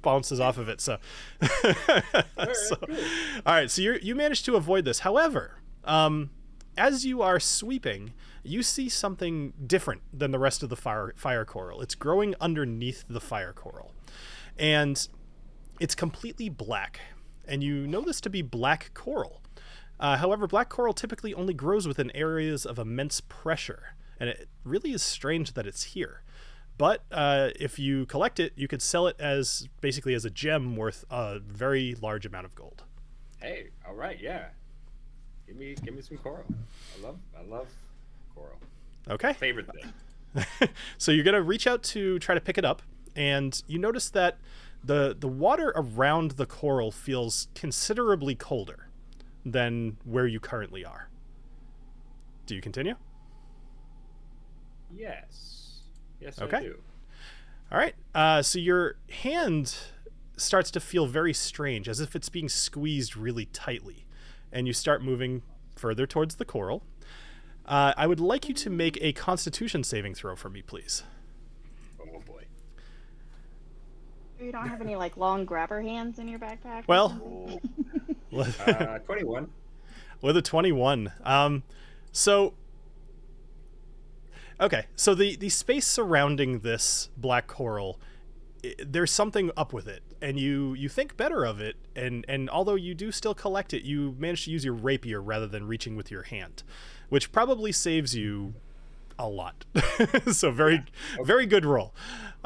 [SPEAKER 1] bounces off of it. So, so
[SPEAKER 5] cool.
[SPEAKER 1] all right. So you you managed to avoid this. However, um, as you are sweeping, you see something different than the rest of the fire fire coral. It's growing underneath the fire coral, and it's completely black. And you know this to be black coral. Uh, however, black coral typically only grows within areas of immense pressure, and it really is strange that it's here. But uh, if you collect it, you could sell it as basically as a gem worth a very large amount of gold.
[SPEAKER 5] Hey, all right, yeah. Give me give me some coral. I love I love coral.
[SPEAKER 1] Okay.
[SPEAKER 5] Favorite thing.
[SPEAKER 1] so you're gonna reach out to try to pick it up, and you notice that the the water around the coral feels considerably colder than where you currently are. Do you continue?
[SPEAKER 5] Yes. Yes,
[SPEAKER 1] Okay.
[SPEAKER 5] I do.
[SPEAKER 1] All right. Uh, so your hand starts to feel very strange, as if it's being squeezed really tightly, and you start moving further towards the coral. Uh, I would like you to make a Constitution saving throw for me, please.
[SPEAKER 5] Oh boy.
[SPEAKER 7] You don't have any like long grabber hands in your backpack?
[SPEAKER 1] Well-
[SPEAKER 5] Uh, Twenty-one.
[SPEAKER 1] with a 21 um so okay so the the space surrounding this black coral there's something up with it and you you think better of it and and although you do still collect it you manage to use your rapier rather than reaching with your hand which probably saves you a lot so very very good roll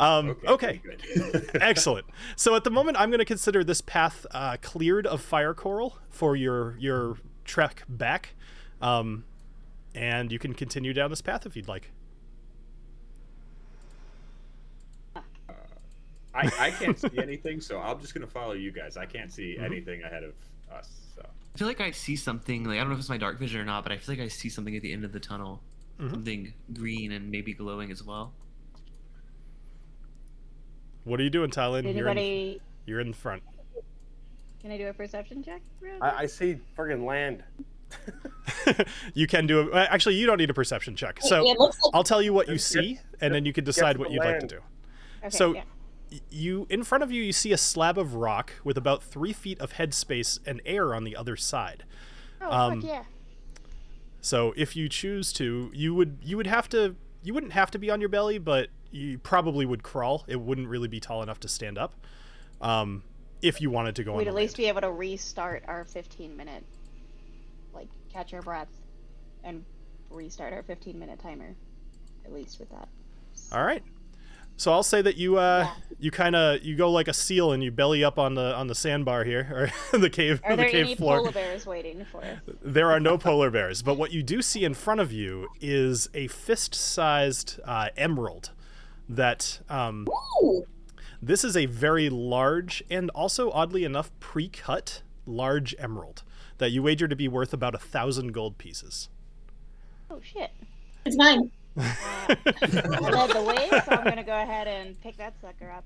[SPEAKER 1] um okay,
[SPEAKER 5] Good.
[SPEAKER 1] Excellent. So at the moment, I'm going to consider this path uh, cleared of fire coral for your your trek back, um, and you can continue down this path if you'd like.
[SPEAKER 5] I, I can't see anything, so I'm just gonna follow you guys. I can't see
[SPEAKER 1] Mm-hmm.
[SPEAKER 5] anything ahead of us. So
[SPEAKER 3] I feel like I see something. Like I don't know if it's my dark vision or not, but I feel like I see something at the end of the tunnel.
[SPEAKER 1] Mhm.
[SPEAKER 3] Something green and maybe glowing as well.
[SPEAKER 1] What are you doing, Tylen?
[SPEAKER 7] Did
[SPEAKER 1] You're in,
[SPEAKER 7] anybody?
[SPEAKER 1] you're in front.
[SPEAKER 7] Can I do a perception check? real?
[SPEAKER 2] I, I see friggin' land.
[SPEAKER 1] you can do a, uh, actually. You don't need a perception check. So
[SPEAKER 6] it like
[SPEAKER 1] I'll tell you what you see, and then you can decide what you'd like to do.
[SPEAKER 7] Okay,
[SPEAKER 1] so-
[SPEAKER 7] yeah.
[SPEAKER 1] You in front of you, you see a slab of rock with about three feet of headspace and air on the other side.
[SPEAKER 7] Oh
[SPEAKER 1] um,
[SPEAKER 7] fuck yeah!
[SPEAKER 1] So if you choose to, you would you would have to you wouldn't have to be on your belly, but you probably would crawl. It wouldn't really be tall enough to stand up. Um, if you wanted to go
[SPEAKER 7] We'd at least
[SPEAKER 1] land.
[SPEAKER 7] be able to restart our 15 minute, like catch our breath, and restart our 15 minute timer. At least with that.
[SPEAKER 1] All right. So I'll say that you uh
[SPEAKER 6] Yeah.
[SPEAKER 1] you kind of you go like a seal and you belly up on the on the sandbar here or the cave
[SPEAKER 7] Are
[SPEAKER 1] the
[SPEAKER 7] there
[SPEAKER 1] cave
[SPEAKER 7] any
[SPEAKER 1] floor.
[SPEAKER 7] polar bears waiting for us?
[SPEAKER 1] There are no polar bears, but what you do see in front of you is a fist-sized uh, emerald. That um, This is a very large and also, oddly enough, pre-cut large emerald that you wager to be worth about a thousand gold pieces.
[SPEAKER 7] Oh shit!
[SPEAKER 6] it's mine.
[SPEAKER 7] Uh, I led the way, so I'm gonna go ahead and pick that sucker up,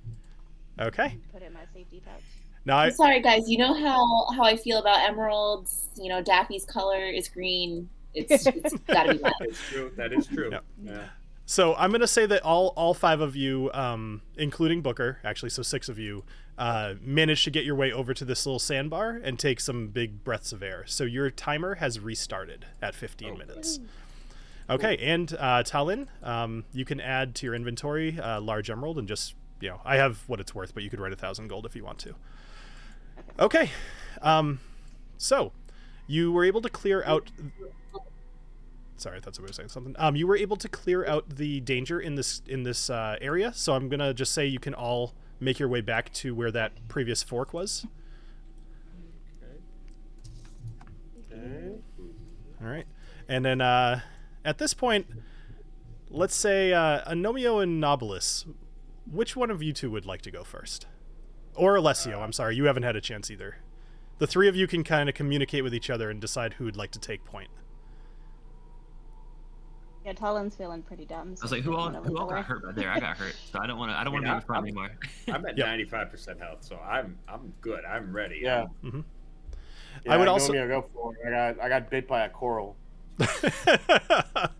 [SPEAKER 1] Okay.
[SPEAKER 7] and put it in my safety pouch.
[SPEAKER 1] Now, I,
[SPEAKER 6] I'm sorry, guys. You know how how I feel about emeralds. You know, Daffy's color is green. It's it's gotta be mine.
[SPEAKER 5] it's true. That is true.
[SPEAKER 1] Yep.
[SPEAKER 5] Yeah.
[SPEAKER 1] so I'm gonna say that all all five of you, um, including Booker, actually, so six of you, uh, managed to get your way over to this little sandbar and take some big breaths of air. So your timer has restarted at 15
[SPEAKER 5] Oh.
[SPEAKER 1] minutes. Okay, and uh, Talon, um, you can add to your inventory uh, large emerald and just you know I have what it's worth, but you could write a thousand gold if you want to. Okay, um, so you were able to clear out. Sorry, I thought somebody was saying something. Um, you were able to clear out the danger in this in this uh, area, so I'm gonna just say you can all make your way back to where that previous fork was.
[SPEAKER 2] Okay.
[SPEAKER 1] All right, and then uh, at this point, let's say uh, Anomio and Nobilis. Which one of you two would like to go first? Or Alessio? I'm sorry, you haven't had a chance either. The three of you can kind of communicate with each other and decide who would like to take point.
[SPEAKER 7] Yeah, Talon's feeling pretty dumb.
[SPEAKER 3] I was like, who all who all got hurt right there? I got hurt, so I don't want to. I don't want to be in front
[SPEAKER 5] I'm-
[SPEAKER 3] anymore.
[SPEAKER 5] I'm at 95% health, so I'm I'm good. I'm ready.
[SPEAKER 2] Yeah.
[SPEAKER 1] Mhm.
[SPEAKER 2] yeah
[SPEAKER 1] I would
[SPEAKER 2] know
[SPEAKER 1] also-
[SPEAKER 2] go for it. I got I got bit by a coral.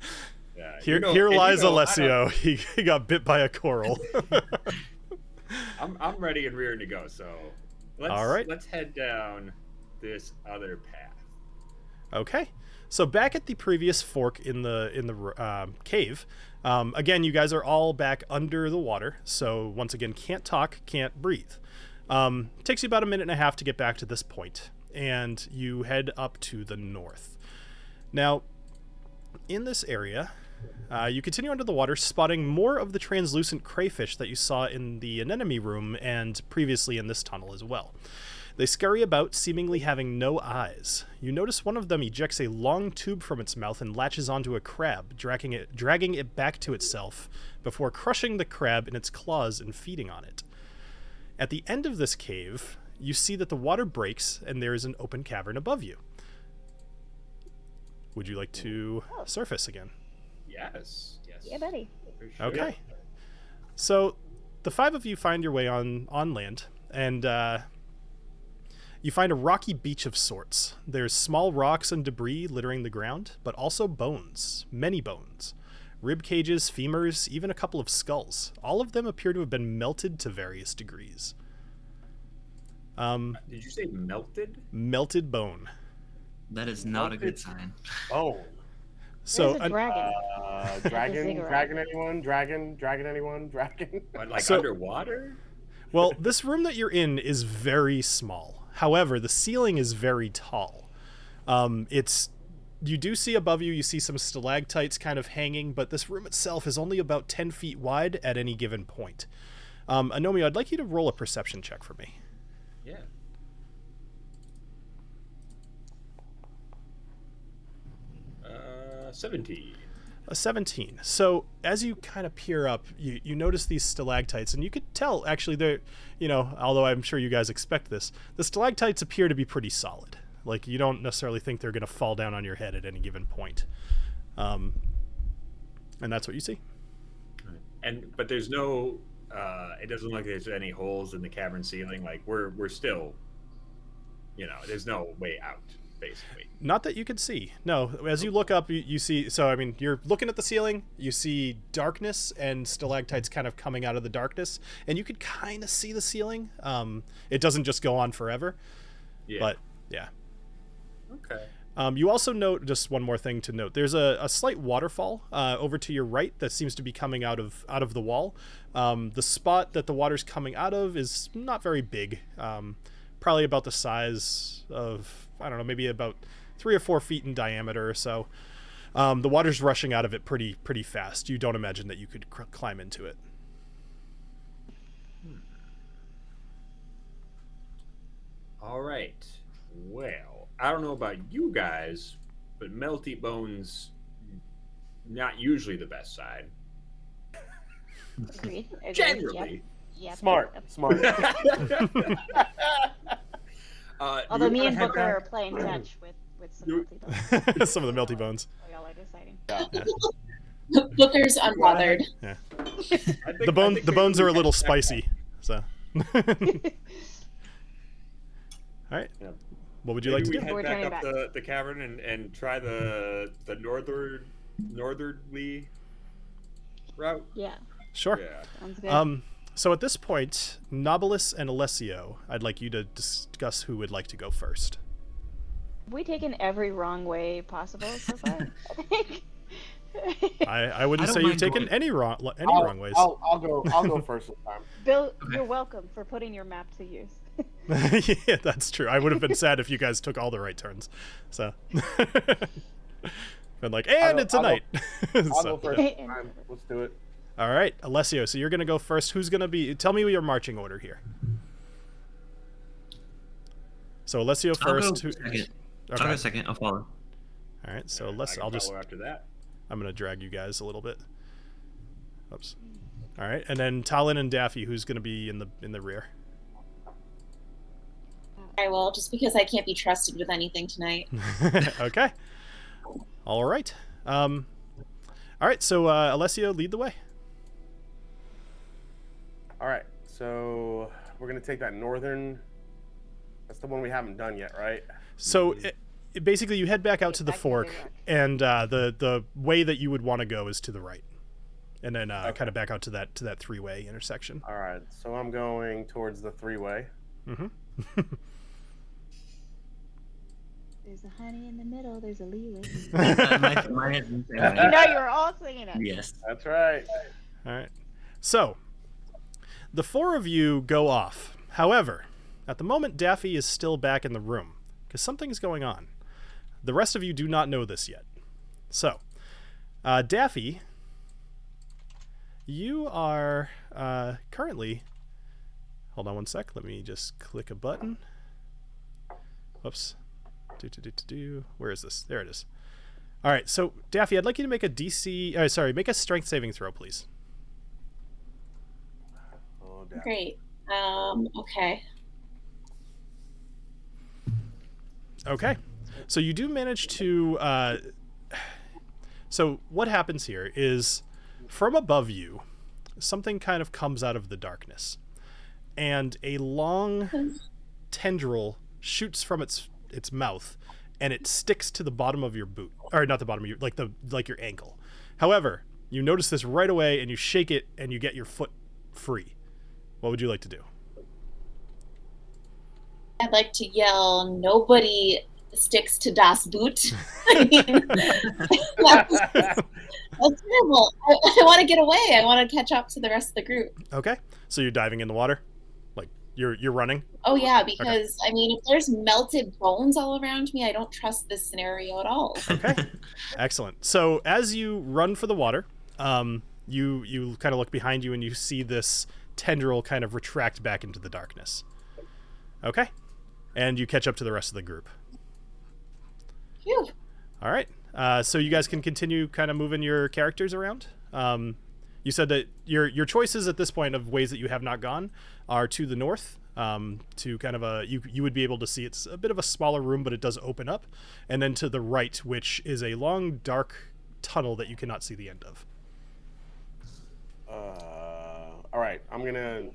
[SPEAKER 5] Yeah.
[SPEAKER 1] here,
[SPEAKER 5] You know-
[SPEAKER 1] here
[SPEAKER 5] and you
[SPEAKER 1] lies
[SPEAKER 5] know,
[SPEAKER 1] Alessio. He, he got bit by a coral.
[SPEAKER 5] I'm I'm ready and rearing to go. So let's
[SPEAKER 1] All right.
[SPEAKER 5] let's head down this other path.
[SPEAKER 1] Okay. So back at the previous fork in the in the uh, cave, um, again, you guys are all back under the water. So once again, can't talk, can't breathe. Um, takes you about a minute and a half to get back to this point, and you head up to the north. Now, in this area, uh, you continue under the water, spotting more of the translucent crayfish that you saw in the anemone room and previously in this tunnel as well. They scurry about, seemingly having no eyes. You notice one of them ejects a long tube from its mouth and latches onto a crab, dragging it, dragging it back to itself before crushing the crab in its claws and feeding on it. At the end of this cave, you see that the water breaks and there is an open cavern above you. Would you like to surface again?
[SPEAKER 5] Yes. Yes.
[SPEAKER 7] Yeah, buddy.
[SPEAKER 5] sure.
[SPEAKER 1] Okay. So the five of you find your way on on land, and uh, you find a rocky beach of sorts. There's small rocks and debris littering the ground, but also bones, many bones. Rib cages, femurs, even a couple of skulls. All of them appear to have been melted to various degrees. Um,
[SPEAKER 5] Did you say melted?
[SPEAKER 1] melted bone.
[SPEAKER 3] That is not a good sign.
[SPEAKER 2] Oh,
[SPEAKER 1] So
[SPEAKER 7] a dragon.
[SPEAKER 2] uh, dragon, dragon, anyone? Dragon, dragon, anyone? Dragon.
[SPEAKER 5] What, like
[SPEAKER 1] So-
[SPEAKER 5] underwater?
[SPEAKER 1] Well, this room that you're in is very small. However, the ceiling is very tall. Um, it's you do see above you, you see some stalactites kind of hanging, but this room itself is only about ten feet wide at any given point. Um, Anomio, I'd like you to roll a perception check for me.
[SPEAKER 5] Yeah. Uh, 17.
[SPEAKER 1] A 17. So as you kind of peer up, you, you notice these stalactites, and you could tell actually they're, you know, although I'm sure you guys expect this, the stalactites appear to be pretty solid. Like you don't necessarily think they're going to fall down on your head at any given point. Um, and that's what you see.
[SPEAKER 5] And but there's no. Uh, it doesn't look like there's any holes in the cavern ceiling. Like we're we're still. You know, there's no way out. Basically.
[SPEAKER 1] Not that you can see. No, as you look up, you, you see. So I mean, you're looking at the ceiling. You see darkness and stalactites kind of coming out of the darkness, and you could kind of see the ceiling. Um, it doesn't just go on forever,
[SPEAKER 5] Yeah.
[SPEAKER 1] but yeah.
[SPEAKER 5] okay.
[SPEAKER 1] Um, you also note just one more thing to note. There's a, a slight waterfall uh, over to your right that seems to be coming out of out of the wall. Um, the spot that the water's coming out of is not very big, um, probably about the size of I don't know, maybe about three or four feet in diameter or so. Um, the water's rushing out of it pretty pretty fast. You don't imagine that you could cr- climb into it.
[SPEAKER 5] All right. Well, I don't know about you guys, but melty bones not usually the best side.
[SPEAKER 7] Agreed. Agreed.
[SPEAKER 5] Generally.
[SPEAKER 7] Yep. Yep.
[SPEAKER 2] Smart,
[SPEAKER 7] Yep.
[SPEAKER 2] smart.
[SPEAKER 5] uh,
[SPEAKER 7] Although me and
[SPEAKER 5] head
[SPEAKER 7] Booker are playing catch with with some
[SPEAKER 5] You-
[SPEAKER 7] multi bones.
[SPEAKER 1] Some of the melty bones.
[SPEAKER 7] So y'all are deciding.
[SPEAKER 6] Booker's unbothered.
[SPEAKER 5] I think-
[SPEAKER 1] The
[SPEAKER 5] I
[SPEAKER 1] bone the bones are a little
[SPEAKER 5] back
[SPEAKER 1] spicy. So. All right.
[SPEAKER 5] Yeah.
[SPEAKER 1] What would you
[SPEAKER 5] Maybe
[SPEAKER 1] like to
[SPEAKER 5] we
[SPEAKER 1] do?
[SPEAKER 5] head
[SPEAKER 7] We're
[SPEAKER 5] back up
[SPEAKER 7] back.
[SPEAKER 5] the, the cavern and, and try the the northern northerly route.
[SPEAKER 7] Yeah.
[SPEAKER 1] Sure.
[SPEAKER 5] Yeah.
[SPEAKER 7] Sounds good.
[SPEAKER 1] Um, so at this point, Nobilis and Alessio, I'd like you to discuss who would like to go first.
[SPEAKER 7] we taken every wrong way possible so far. I think.
[SPEAKER 1] I, I wouldn't
[SPEAKER 3] I
[SPEAKER 1] say you've taken
[SPEAKER 3] going-
[SPEAKER 1] any wrong any
[SPEAKER 2] I'll,
[SPEAKER 1] wrong ways.
[SPEAKER 2] I'll, I'll go. I'll go first this time.
[SPEAKER 7] Bill,
[SPEAKER 3] Okay.
[SPEAKER 7] you're welcome for putting your map to use.
[SPEAKER 1] yeah, that's true. I would have been sad if you guys took all the right turns. So, been like, and
[SPEAKER 2] go-
[SPEAKER 1] it's a
[SPEAKER 2] I'll go-
[SPEAKER 1] night.
[SPEAKER 2] I'll
[SPEAKER 1] So,
[SPEAKER 2] go first this time. Let's do it.
[SPEAKER 1] All right, Alessio. So you're gonna go first. Who's gonna be? Tell me your marching order here. So Alessio
[SPEAKER 3] I'll go
[SPEAKER 1] first. who-
[SPEAKER 3] second. I'll go second. I'll follow.
[SPEAKER 1] All right. So
[SPEAKER 5] And
[SPEAKER 1] let's.
[SPEAKER 5] I can
[SPEAKER 1] I'll just.
[SPEAKER 5] follow after that.
[SPEAKER 1] I'm gonna drag you guys a little bit. Oops. All right, and then Talon and Daffy, who's gonna be in the in the rear.
[SPEAKER 6] I will, just because I can't be trusted with anything tonight.
[SPEAKER 1] okay. All right. Um. All right. So uh, Alessio, lead the way.
[SPEAKER 2] All right. So we're gonna take that northern. That's the one we haven't done yet, right?
[SPEAKER 1] So it, it- basically, you head back out to the
[SPEAKER 7] back to the
[SPEAKER 1] fork, and uh, the the way that you would want to go is to the right, and then uh,
[SPEAKER 2] Okay.
[SPEAKER 1] kind of back out to that to that three way intersection.
[SPEAKER 2] All right. So I'm going towards the three-way.
[SPEAKER 1] Mm-hmm.
[SPEAKER 7] There's a honey in the middle. There's a leeway.
[SPEAKER 3] my, my head's the same
[SPEAKER 7] you know you were all singing it.
[SPEAKER 3] Yes.
[SPEAKER 2] That's right.
[SPEAKER 1] All right. So, the four of you go off. However, at the moment, Daffy is still back in the room because something's going on. The rest of you do not know this yet. So, uh, Daffy, you are uh, currently. Hold on one sec. Let me just click a button. Whoops. Do, do, do, do, do. Where is this? There it is. All right. So, Daffy, I'd like you to make a DC. Uh, sorry, make a strength saving throw, please.
[SPEAKER 6] Great. Um, okay.
[SPEAKER 1] Okay. So you do manage to. Uh, so what happens here is from above you, something kind of comes out of the darkness, and a long tendril shoots from its its mouth, and it sticks to the bottom of your boot, or not the bottom of your like the like your ankle. However, you notice this right away, and you shake it, and you get your foot free. What would you like to do?
[SPEAKER 6] I'd like to yell, nobody sticks to Das Boot. I mean, that's, that's terrible. I, I want to get away. I want to catch up to the rest of the group.
[SPEAKER 1] Okay. So you're diving in the water, like you're you're running.
[SPEAKER 6] Oh, yeah, because, I mean, if there's melted bones all around me, I don't trust this scenario at all.
[SPEAKER 1] Okay. Excellent. So as you run for the water, um, you you kind of look behind you and you see this tendril kind of retract back into the darkness. Okay. And you catch up to the rest of the group.
[SPEAKER 6] Phew.
[SPEAKER 1] All right. Uh, so you guys can continue kind of moving your characters around. Um, you said that your your choices at this point of ways that you have not gone are to the north. Um, to kind of a you you would be able to see it's a bit of a smaller room, but it does open up, and then to the right, which is a long dark tunnel that you cannot see the end of.
[SPEAKER 2] Uh, all right, I'm gonna.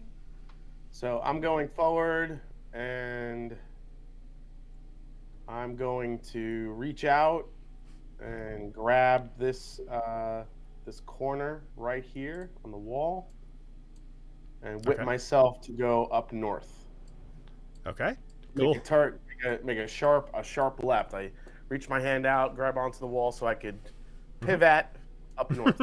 [SPEAKER 2] So I'm going forward, and I'm going to reach out and grab this uh, this corner right here on the wall, and whip
[SPEAKER 1] Okay.
[SPEAKER 2] myself to go up north.
[SPEAKER 1] Okay.
[SPEAKER 2] Make a turn, make a, make a sharp a sharp left. I reach my hand out, grab onto the wall so I could pivot up north.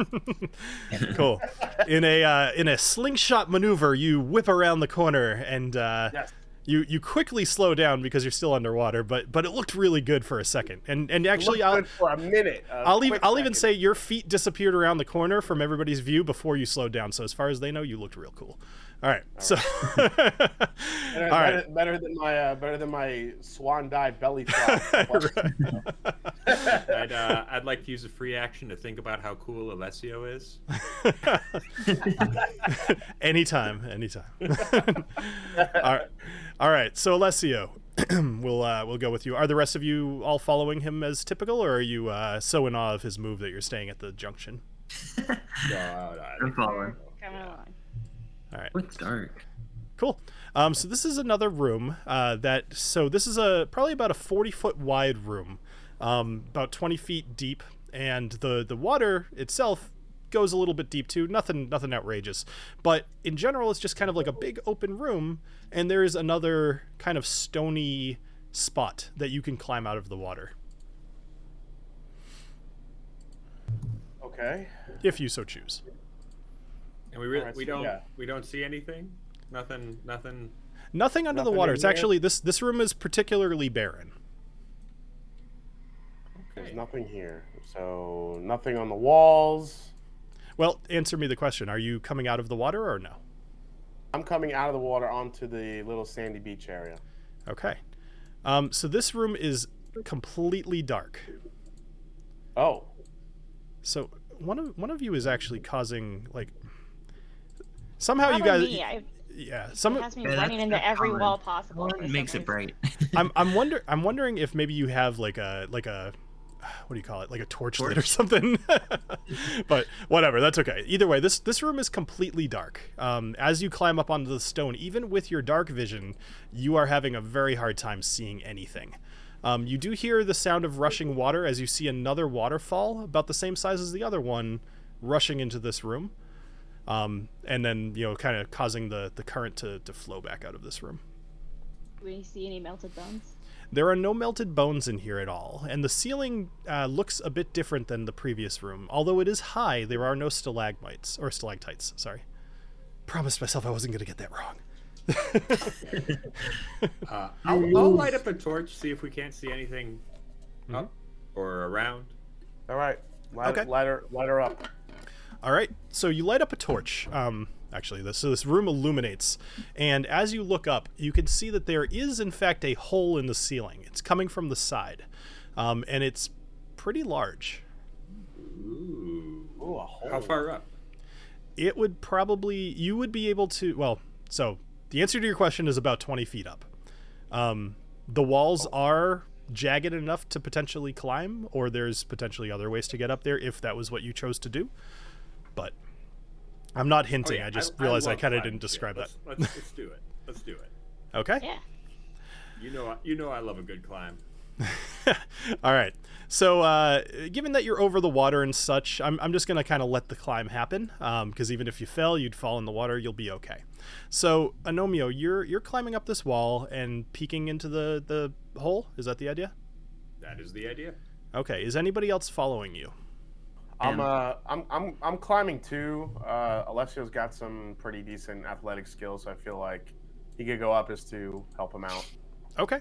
[SPEAKER 1] cool. In a uh, in a slingshot maneuver, you whip around the corner and uh,
[SPEAKER 2] yes.
[SPEAKER 1] you you quickly slow down because you're still underwater. But but it looked really good for a second. And and actually, I'll
[SPEAKER 2] for a minute. a
[SPEAKER 1] I'll even I'll even say your feet disappeared around the corner from everybody's view before you slowed down. So as far as they know, you looked real cool. All right. So all
[SPEAKER 2] Better,
[SPEAKER 1] right.
[SPEAKER 2] better, better than my uh, better than my swan dive belly flop.
[SPEAKER 5] I'd, uh, I'd like to use a free action to think about how cool Alessio is.
[SPEAKER 1] anytime, anytime. all right, all right. So Alessio, we'll uh, we'll go with you. Are the rest of you all following him as typical, or are you uh, so in awe of his move that you're staying at the junction?
[SPEAKER 5] No, I-
[SPEAKER 3] I'm following.
[SPEAKER 7] Coming along.
[SPEAKER 1] All right.
[SPEAKER 3] What's dark?
[SPEAKER 1] Cool. Um, so this is another room uh, that. So this is a probably about a forty foot wide room, um, about twenty feet deep, and the the water itself goes a little bit deep too. Nothing nothing outrageous, but in general, it's just kind of like a big open room, and there is another kind of stony spot that you can climb out of the water
[SPEAKER 2] okay.
[SPEAKER 1] if you so choose.
[SPEAKER 5] And we really, we don't
[SPEAKER 2] yeah.
[SPEAKER 5] we don't see anything. Nothing. Nothing.
[SPEAKER 1] Nothing under the water. It's
[SPEAKER 2] there?
[SPEAKER 1] actually this this room is particularly barren.
[SPEAKER 2] There's nothing here. So nothing on the walls.
[SPEAKER 1] Well, answer me the question: Are you coming out of the water or no?
[SPEAKER 2] I'm coming out of the water onto the little sandy beach area.
[SPEAKER 1] Okay. Um, so this room is completely dark.
[SPEAKER 2] Oh,
[SPEAKER 1] So one of one of you is actually causing like somehow you guys
[SPEAKER 7] me. I,
[SPEAKER 1] yeah some
[SPEAKER 7] it has me
[SPEAKER 3] Yeah,
[SPEAKER 7] running
[SPEAKER 3] that's-
[SPEAKER 7] into every
[SPEAKER 3] common.
[SPEAKER 7] wall possible.
[SPEAKER 3] One
[SPEAKER 7] for some
[SPEAKER 3] makes it bright.
[SPEAKER 1] I'm I'm wonder I'm wondering if maybe you have like a like a what do you call it like a torch, lit or something but whatever that's okay either way this this room is completely dark um, as you climb up onto the stone even with your dark vision you are having a very hard time seeing anything um, you do hear the sound of rushing water as you see another waterfall about the same size as the other one rushing into this room um, and then you know kind of causing the the current to, to flow back out of this room
[SPEAKER 7] Do we see any melted bones?
[SPEAKER 1] There are no melted bones in here at all, and the ceiling uh, looks a bit different than the previous room. Although it is high, there are no stalagmites or stalactites. Sorry, promised myself I wasn't going to get that wrong.
[SPEAKER 5] Uh, I'll, I'll light up a torch, see if we can't see anything
[SPEAKER 1] Mm-hmm.
[SPEAKER 5] up or around.
[SPEAKER 2] All right. Light,
[SPEAKER 1] Okay.
[SPEAKER 2] light, her, light her up.
[SPEAKER 1] All right, so you light up a torch. Um, actually, this so this room illuminates, and as you look up, you can see that there is in fact a hole in the ceiling. It's coming from the side, um, and it's pretty large.
[SPEAKER 5] Ooh.
[SPEAKER 2] Ooh, a hole.
[SPEAKER 5] How far up?
[SPEAKER 1] It would probably you would be able to. Well, so the answer to your question is about twenty feet up. Um, the walls are jagged enough to potentially climb, or there's potentially other ways to get up there if that was what you chose to do. But I'm not
[SPEAKER 5] Oh,
[SPEAKER 1] hinting.
[SPEAKER 5] yeah,
[SPEAKER 1] I just realized I,
[SPEAKER 5] love
[SPEAKER 1] kind of didn't describe that.
[SPEAKER 5] Let's, let's, let's do it. Let's do it.
[SPEAKER 1] Okay.
[SPEAKER 7] Yeah.
[SPEAKER 5] You know, I- you know, I love a good climb.
[SPEAKER 1] All right. So, uh, given that you're over the water and such, I'm, I'm just going to kind of let the climb happen. Because even if you fell, you'd fall in the water. You'll be okay. So, Anomio, you're you're climbing up this wall and peeking into the the hole. Is that the idea?
[SPEAKER 5] That is the idea.
[SPEAKER 1] Okay. Is anybody else following you?
[SPEAKER 2] I'm uh I'm I'm I'm climbing too. Uh Alessio's got some pretty decent athletic skills, so I feel like he could go up just to help him out.
[SPEAKER 1] Okay.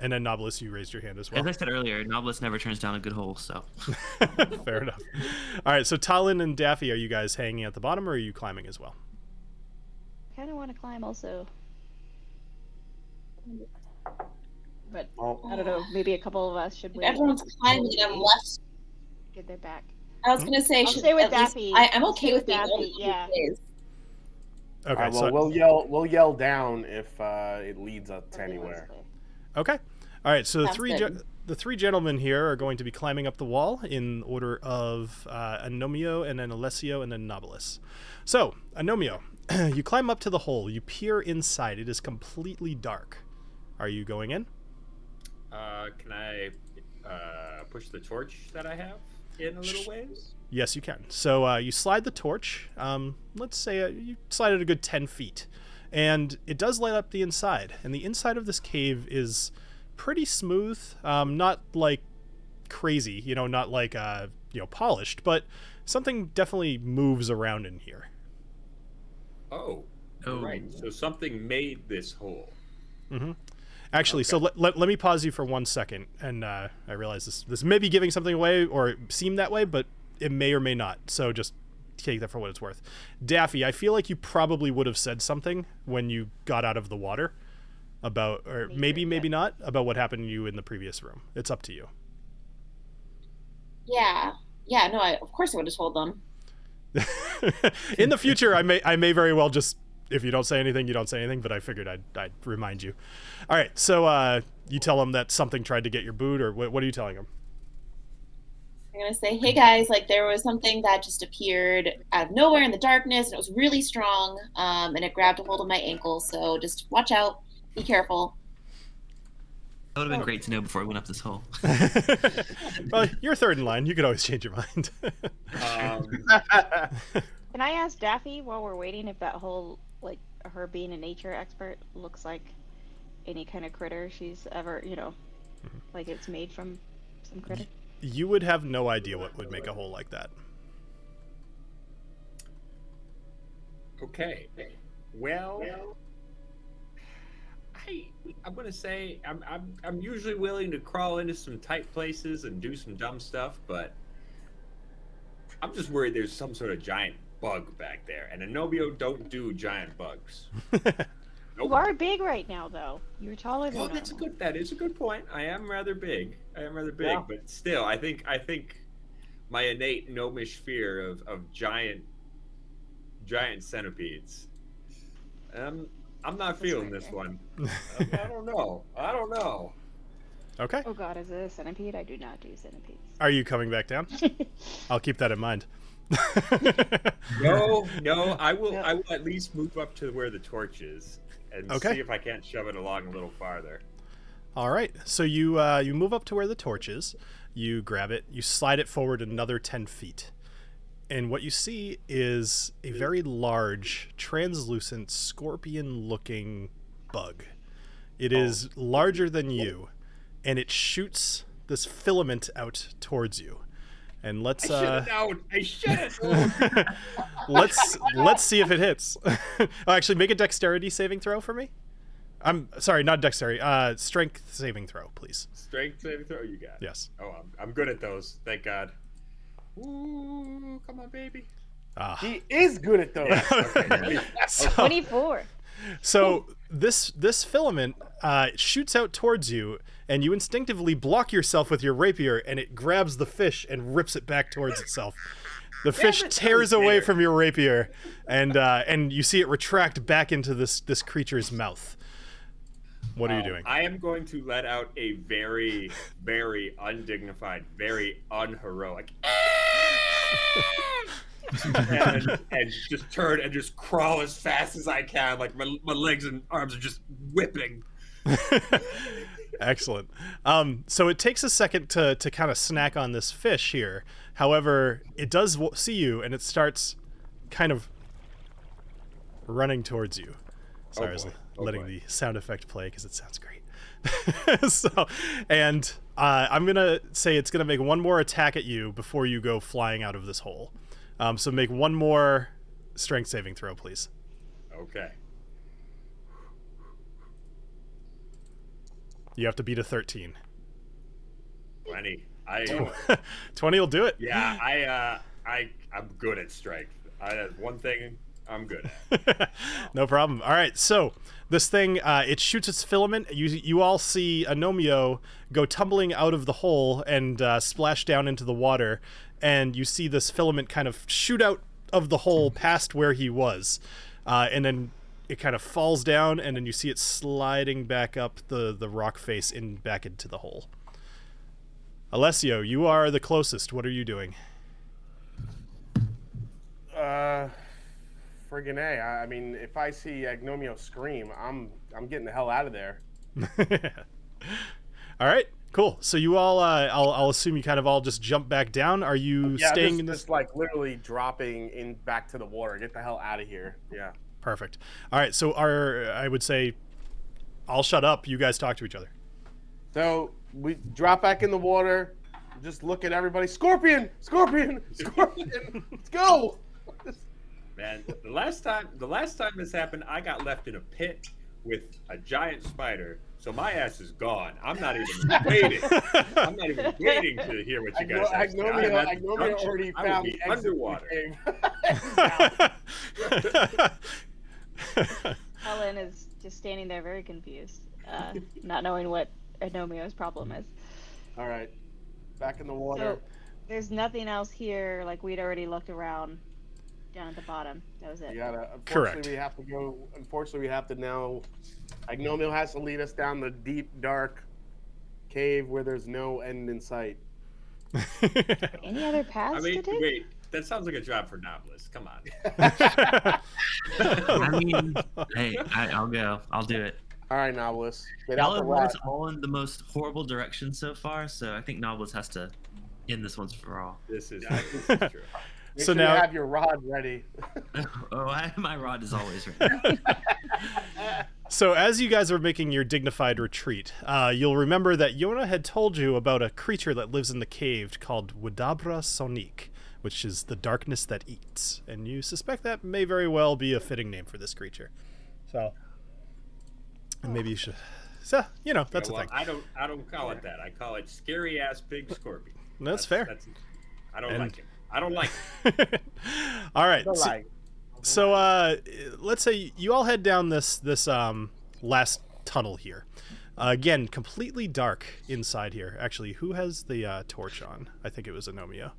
[SPEAKER 1] And then Nobilis, you raised your hand as well.
[SPEAKER 3] As I said earlier, Nobilis never turns down a good hole, so.
[SPEAKER 1] Fair enough. All right. So, Talon and Daffy, are you guys hanging at the bottom, or are you climbing as well?
[SPEAKER 7] I Kind of want to climb also. But
[SPEAKER 2] Oh,
[SPEAKER 7] I don't know. Maybe a couple of us should
[SPEAKER 6] If
[SPEAKER 7] wait.
[SPEAKER 6] everyone's climbing I'm left.
[SPEAKER 7] Get their back.
[SPEAKER 6] I was gonna say,
[SPEAKER 7] I'll
[SPEAKER 6] should,
[SPEAKER 7] stay with
[SPEAKER 6] at least-
[SPEAKER 7] Daffy.
[SPEAKER 6] I, I'm okay with
[SPEAKER 7] with
[SPEAKER 6] being
[SPEAKER 7] Daffy, yeah.
[SPEAKER 1] Okay.
[SPEAKER 2] uh, well,
[SPEAKER 1] so,
[SPEAKER 2] we'll yell we'll yell down if uh, it leads up to anywhere.
[SPEAKER 1] Okay. All right. So the three ge- the three gentlemen here are going to be climbing up the wall in order of uh, Anomio and then Alessio and then Nobilis. So Anomio, you climb up to the hole. You peer inside. It is completely dark. Are you going in?
[SPEAKER 5] Uh, can I uh, push the torch that I have in a little ways?
[SPEAKER 1] Yes, you can. So uh, you slide the torch. Um, let's say uh, you slide it a good ten feet, and it does light up the inside. And the inside of this cave is pretty smooth. Um, not like crazy, you know, not like uh, you know polished, but something definitely moves around in here.
[SPEAKER 5] Oh,
[SPEAKER 3] Oh.
[SPEAKER 5] right. So something made this hole.
[SPEAKER 1] Actually, so let, let, let me pause you for one second, and uh, I realize this this may be giving something away or seem that way, but it may or may not. So just take that for what it's worth. Daffy, I feel like you probably would have said something when you got out of the water about, or
[SPEAKER 7] Maybe,
[SPEAKER 1] maybe not about what happened to you in the previous room. It's up to you.
[SPEAKER 6] Yeah, yeah. No, I, of course I would have told them.
[SPEAKER 1] in the future, I may I may very well just if you don't say anything, you don't say anything. But I figured I'd I'd remind you. All right, so uh, you tell them that something tried to get your boot, or what, what are you telling them?
[SPEAKER 6] I'm gonna say, hey guys, like there was something that just appeared out of nowhere in the darkness, and it was really strong, um, and it grabbed a hold of my ankle. So just watch out, be careful.
[SPEAKER 3] That would have been great to know before we went up this hole.
[SPEAKER 1] well, you're third in line. You could always change your mind.
[SPEAKER 5] Um,
[SPEAKER 7] Can I ask Daffy while we're waiting if that whole like her being a nature expert looks like any kind of critter she's ever you know
[SPEAKER 1] Mm-hmm.
[SPEAKER 7] like it's made from some critter?
[SPEAKER 1] you would have no idea what would make a hole like that.
[SPEAKER 5] okay. Well, I I'm gonna say I'm I'm I'm usually willing to crawl into some tight places and do some dumb stuff, but I'm just worried there's some sort of giant bug back there, and Anomio don't do giant bugs.
[SPEAKER 7] You are big right now though. You're taller than
[SPEAKER 5] Oh, that's a good. That is a good point. I am rather big. I am rather big,
[SPEAKER 2] Yeah.
[SPEAKER 5] but still, I think I think my innate gnomish fear of, of giant giant centipedes. Um, I'm not
[SPEAKER 7] That's
[SPEAKER 5] feeling
[SPEAKER 7] right
[SPEAKER 5] this
[SPEAKER 7] there.
[SPEAKER 5] one. Um, I don't know. I don't know.
[SPEAKER 1] Okay.
[SPEAKER 7] Oh god, is it a centipede? I do not do centipedes.
[SPEAKER 1] Are you coming back down? I'll keep that in mind.
[SPEAKER 5] No, no. I will.
[SPEAKER 7] Yeah.
[SPEAKER 5] I will at least move up to where the torch is and
[SPEAKER 1] Okay.
[SPEAKER 5] see if I can't shove it along a little farther.
[SPEAKER 1] All right. So you uh, you move up to where the torch is. You grab it. You slide it forward another ten feet, and what you see is a very large, translucent, scorpion-looking bug. It is larger than you, and it shoots this filament out towards you. And let's
[SPEAKER 5] I
[SPEAKER 1] uh,
[SPEAKER 5] known. I should have.
[SPEAKER 1] let's let's see if it hits. oh, actually, make a dexterity saving throw for me. I'm sorry, not dexterity. Uh, strength saving throw, please.
[SPEAKER 5] Strength saving throw. You got. it.
[SPEAKER 1] Yes.
[SPEAKER 5] Oh, I'm, I'm good at those. Thank God. Ooh, come on, baby.
[SPEAKER 1] Ah.
[SPEAKER 2] He is good at those.
[SPEAKER 1] so,
[SPEAKER 7] 24.
[SPEAKER 1] So this this filament uh, shoots out towards you, and you instinctively block yourself with your rapier, and it grabs the fish and rips it back towards itself. The fish
[SPEAKER 5] it,
[SPEAKER 1] tears away from your rapier, and uh, and you see it retract back into this this creature's mouth. What are you doing?
[SPEAKER 5] I am going to let out a very, very undignified, very unheroic. and, and just turn and just crawl as fast as I can. Like my, my legs and arms are just whipping.
[SPEAKER 1] Excellent. Um, so it takes a second to, to kind of snack on this fish here. However, it does w- see you and it starts kind of running towards you. Sorry, I was
[SPEAKER 5] boy. Oh,
[SPEAKER 1] letting
[SPEAKER 5] boy.
[SPEAKER 1] the sound effect play because it sounds great. so, and uh, I'm going to say it's going to make one more attack at you before you go flying out of this hole. Um, so make one more strength saving throw, please.
[SPEAKER 5] Okay.
[SPEAKER 1] You have to beat a 13.
[SPEAKER 5] 20. I
[SPEAKER 1] 20 will do it.
[SPEAKER 5] yeah, I uh I I'm good at strength. I that's one thing I'm good at.
[SPEAKER 1] no problem. All right, so this thing uh, it shoots its filament. You you all see Anomio go tumbling out of the hole and uh, splash down into the water, and you see this filament kind of shoot out of the hole past where he was, uh, and then it kind of falls down, and then you see it sliding back up the the rock face in back into the hole. Alessio, you are the closest. What are you doing?
[SPEAKER 2] Uh, friggin' a. I, I mean, if I see Anomio scream, I'm I'm getting the hell out of there.
[SPEAKER 1] all right, cool. So you all, uh, I'll, I'll assume you kind of all just jump back down. Are you
[SPEAKER 2] Yeah,
[SPEAKER 1] staying
[SPEAKER 2] just,
[SPEAKER 1] in this?
[SPEAKER 2] just like literally dropping in back to the water. Get the hell out of here. Yeah.
[SPEAKER 1] Perfect. All right. So our, I would say, I'll shut up. You guys talk to each other.
[SPEAKER 2] So we drop back in the water. Just look at everybody. Scorpion! Scorpion! Scorpion! Let's go!
[SPEAKER 5] Man, the last time the last time this happened, I got left in a pit with a giant spider. So my ass is gone. I'm not even waiting. I'm not even waiting to hear what you guys have to say. I'm
[SPEAKER 2] Anomio,
[SPEAKER 5] at
[SPEAKER 2] Anomio
[SPEAKER 5] destruction.
[SPEAKER 2] already
[SPEAKER 5] I
[SPEAKER 2] found the exit
[SPEAKER 5] underwater.
[SPEAKER 7] Helen is just standing there very confused, uh, not knowing what Anomio's problem is.
[SPEAKER 2] All right. Back in the water.
[SPEAKER 7] So there's nothing else here. Like we'd already looked around down at the bottom. That was it.
[SPEAKER 2] We gotta. Unfortunately,
[SPEAKER 1] Correct.
[SPEAKER 2] we have to go. Unfortunately, we have to now. Anomio has to lead us down the deep, dark cave where there's no end in sight.
[SPEAKER 7] Any other paths
[SPEAKER 5] I mean,
[SPEAKER 7] to take?
[SPEAKER 5] wait, that sounds like a job for Nobilis. Come on.
[SPEAKER 3] I mean, hey, I, I'll go. I'll do it.
[SPEAKER 2] All right, Nobilis. Get
[SPEAKER 3] Y'all
[SPEAKER 2] out the
[SPEAKER 3] have led
[SPEAKER 2] rock.
[SPEAKER 3] us all in the most horrible direction so far, so I think Nobilis has to end this once for all.
[SPEAKER 5] This is, this is true.
[SPEAKER 2] Make
[SPEAKER 1] So
[SPEAKER 2] sure
[SPEAKER 1] now-
[SPEAKER 2] you have your rod ready.
[SPEAKER 3] oh, I, my rod is always ready.
[SPEAKER 1] So, as you guys are making your dignified retreat, uh, you'll remember that Yona had told you about a creature that lives in the cave called Widabra Sonique, which is the darkness that eats. And you suspect that may very well be a fitting name for this creature. So, and maybe you should. So, you know, that's
[SPEAKER 5] Yeah,
[SPEAKER 1] a thing.
[SPEAKER 5] I don't. I don't call it that. I call it scary ass big scorpion.
[SPEAKER 1] That's fair.
[SPEAKER 5] That's, I don't
[SPEAKER 1] And-
[SPEAKER 5] like him. I don't like.
[SPEAKER 1] All right.
[SPEAKER 2] Don't
[SPEAKER 1] so-
[SPEAKER 2] lie.
[SPEAKER 1] So uh, let's say you all head down this this um, last tunnel here. Uh, again, completely dark inside here. Actually, who has the uh, torch on? I think it was Anomio,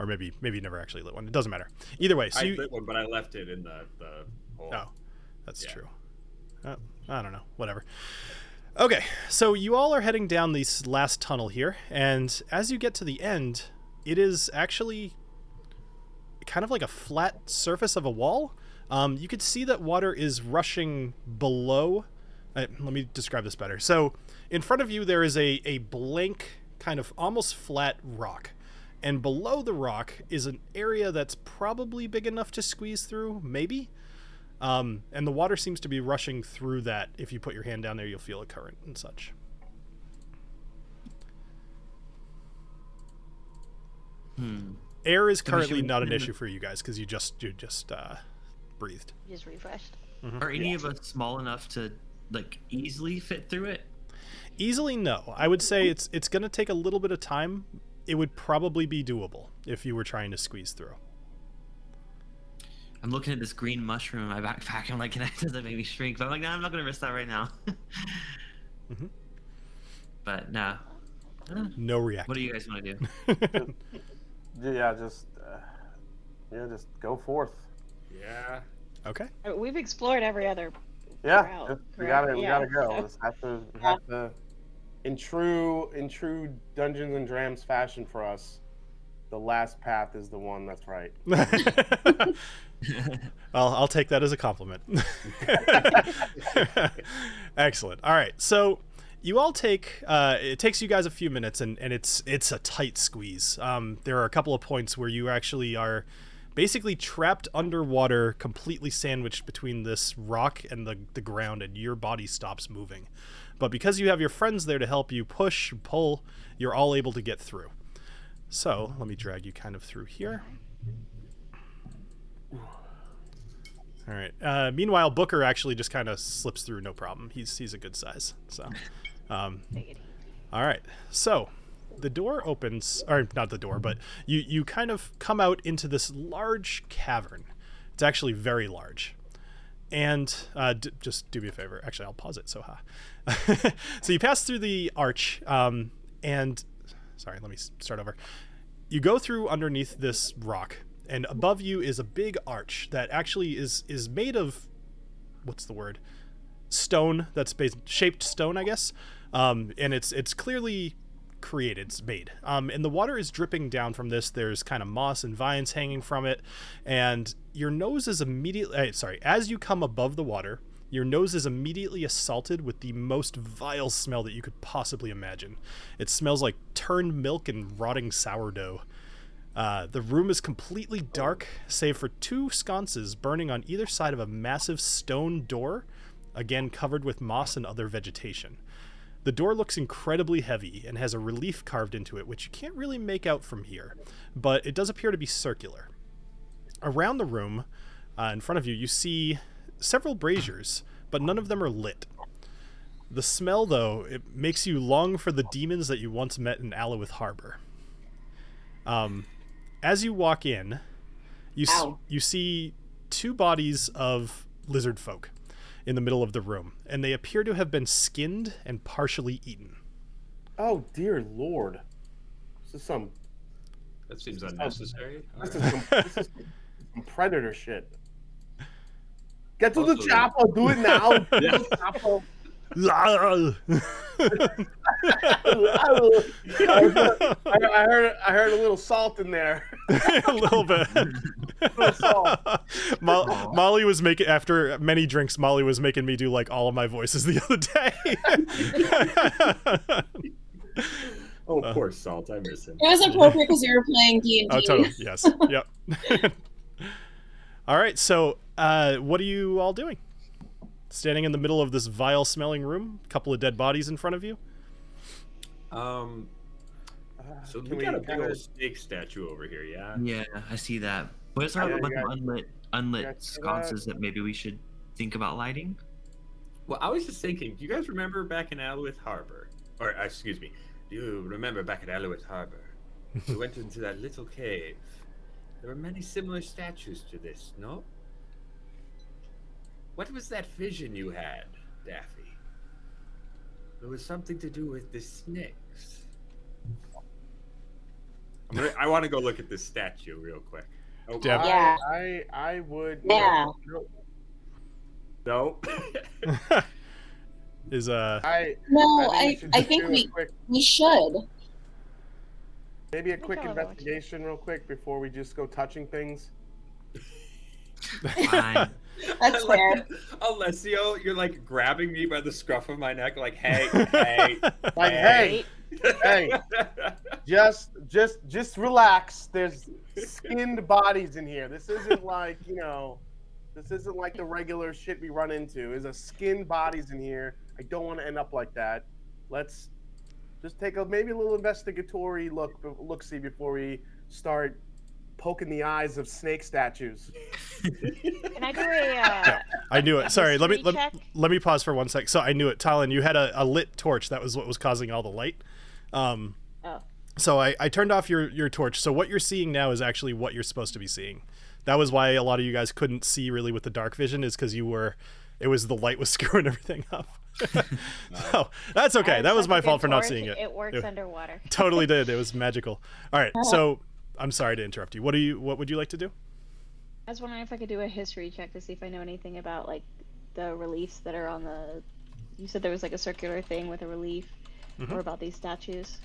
[SPEAKER 1] or maybe maybe you never actually lit one. It doesn't matter. Either way, so
[SPEAKER 5] I
[SPEAKER 1] you.
[SPEAKER 5] lit one, but I left it in the the hole.
[SPEAKER 1] Oh, that's
[SPEAKER 5] Yeah.
[SPEAKER 1] true. Uh, I don't know. Whatever. Okay, so you all are heading down this last tunnel here, and as you get to the end, it is actually kind of like a flat surface of a wall. Um, you could see that water is rushing below. Uh, let me describe this better. So, in front of you, there is a, a blank, kind of almost flat rock. And below the rock is an area that's probably big enough to squeeze through, maybe. Um, and the water seems to be rushing through that. If you put your hand down there, you'll feel a current and such.
[SPEAKER 3] Hmm.
[SPEAKER 1] Air is currently
[SPEAKER 3] should-
[SPEAKER 1] not an issue for you guys because you just you just uh, breathed.
[SPEAKER 7] Just refreshed.
[SPEAKER 3] Are any of us small enough to like easily fit through it?
[SPEAKER 1] Easily, no. I would say it's it's going to take a little bit of time. It would probably be doable if you were trying to squeeze through.
[SPEAKER 3] I'm looking at this green mushroom in my backpack. I'm like, can I, does that make me shrink? But I'm like, no, I'm not gonna risk that right now.
[SPEAKER 1] Mhm.
[SPEAKER 3] But no.
[SPEAKER 1] No react.
[SPEAKER 3] What do you guys want to do?
[SPEAKER 2] Yeah, just uh, yeah, just go forth.
[SPEAKER 5] Yeah.
[SPEAKER 1] okay.
[SPEAKER 7] I mean, we've explored every other.
[SPEAKER 2] Yeah,
[SPEAKER 7] route,
[SPEAKER 2] we gotta we
[SPEAKER 7] Yeah,
[SPEAKER 2] gotta go. Just have to we have to in true in true Dungeons and Drams fashion for us. The last path is the one that's right.
[SPEAKER 1] I'll, I'll take that as a compliment. Excellent. All right. So you all take uh, it takes you guys a few minutes and, and it's it's a tight squeeze. Um, there are a couple of points where you actually are basically trapped underwater, completely sandwiched between this rock and the, the ground, and your body stops moving. But because you have your friends there to help you push, pull, you're all able to get through. So let me drag you kind of through here. All right. Uh, meanwhile, Booker actually just kind of slips through, no problem. He's he's a good size. So, um,
[SPEAKER 7] Take it easy.
[SPEAKER 1] all right. So, the door opens, or not the door, but you you kind of come out into this large cavern. It's actually very large. And uh, d- just do me a favor. Actually, I'll pause it. So, ha. so you pass through the arch, um, and sorry, let me start over. You go through underneath this rock, and above you is a big arch that actually is is made of what's the word? Stone. That's based, shaped stone, I guess. Um, and it's it's clearly created, it's made. Um, and the water is dripping down from this. There's kind of moss and vines hanging from it, and your nose is immediately uh, sorry. As you come above the water, your nose is immediately assaulted with the most vile smell that you could possibly imagine. It smells like turned milk and rotting sourdough. Uh, the room is completely dark, save for two sconces burning on either side of a massive stone door, again covered with moss and other vegetation. The door looks incredibly heavy and has a relief carved into it, which you can't really make out from here, but it does appear to be circular. Around the room, uh, in front of you, you see several braziers, but none of them are lit. The smell, though, it makes you long for the demons that you once met in Alowith Harbor. Um, as you walk in, you s- you see two bodies of lizard folk in the middle of the room, and they appear to have been skinned and partially eaten.
[SPEAKER 2] Oh dear lord, this is some
[SPEAKER 5] That seems unnecessary.
[SPEAKER 2] this
[SPEAKER 5] Alright.
[SPEAKER 2] is some, this is some predator shit. Get to the chapel. do it now. Do
[SPEAKER 5] Yeah.
[SPEAKER 2] The chopper.
[SPEAKER 1] a
[SPEAKER 2] I, I heard I heard a little salt in there.
[SPEAKER 1] A little bit. Mo- Molly was making after many drinks. Molly was making me do like all of my voices the other day.
[SPEAKER 5] Oh, poor Salt. I miss him.
[SPEAKER 6] It was appropriate because you were playing D and
[SPEAKER 1] oh,
[SPEAKER 6] D.
[SPEAKER 1] totally. Yes. Yep. all right. So, uh, what are you all doing? Standing in the middle of this vile-smelling room, a couple of dead bodies in front of you.
[SPEAKER 5] Um, so
[SPEAKER 2] Can
[SPEAKER 5] we got a big
[SPEAKER 2] kinda-
[SPEAKER 5] old snake statue over here, yeah?
[SPEAKER 3] Yeah, I see that. We also have
[SPEAKER 2] Yeah,
[SPEAKER 3] a bunch of unlit, unlit
[SPEAKER 2] Yeah, see that?
[SPEAKER 3] sconces that maybe we should think about lighting.
[SPEAKER 5] Well, I was just thinking, do you guys remember back in Aluith Harbor? Or, uh, excuse me, do you remember back at Aluith Harbor? we went into that little cave. There were many similar statues to this, no? What was that vision you had, Daffy? It was something to do with the snakes. I'm gonna, I want to go look at this statue real quick. Oh,
[SPEAKER 1] Deb-
[SPEAKER 2] I,
[SPEAKER 6] Yeah.
[SPEAKER 2] I I would
[SPEAKER 6] Yeah.
[SPEAKER 5] No.
[SPEAKER 1] Is uh
[SPEAKER 2] I
[SPEAKER 6] No,
[SPEAKER 2] we
[SPEAKER 6] I,
[SPEAKER 2] should
[SPEAKER 6] I
[SPEAKER 2] just
[SPEAKER 6] think we
[SPEAKER 2] quick,
[SPEAKER 6] we should.
[SPEAKER 2] maybe a
[SPEAKER 7] We
[SPEAKER 2] quick investigation real quick before we just go touching things.
[SPEAKER 3] Fine.
[SPEAKER 6] That's fair.
[SPEAKER 5] Alessio, you're like grabbing me by the scruff of my neck, like, hey, hey,
[SPEAKER 2] Like, hey, hey, just just just relax. There's skinned bodies in here. This isn't like, you know, this isn't like the regular shit we run into. There's a skinned bodies in here. I don't want to end up like that. Let's just take a maybe a little investigatory look look see before we start poking the eyes of snake statues.
[SPEAKER 7] Can I do a? Uh,
[SPEAKER 1] I knew it. Sorry, let me let, let me pause for one sec. So I knew it, Talon. You had a, a lit torch. That was what was causing all the light. Um,
[SPEAKER 7] Oh.
[SPEAKER 1] so I, I turned off your your torch. So what you're seeing now is actually what you're supposed to be seeing. That was why a lot of you guys couldn't see really with the dark vision, is because you were, it was the light was screwing everything up. so that's okay. That was my fault for not
[SPEAKER 7] torch.
[SPEAKER 1] seeing it.
[SPEAKER 7] It works
[SPEAKER 1] Yeah.
[SPEAKER 7] underwater.
[SPEAKER 1] totally did. It was magical. All right. So I'm sorry to interrupt you. What do you what would you like to do?
[SPEAKER 7] I was wondering if I could do a history check to see if I know anything about like the reliefs that are on the. You said there was like a circular thing with a relief,
[SPEAKER 1] Mhm.
[SPEAKER 7] or about these statues.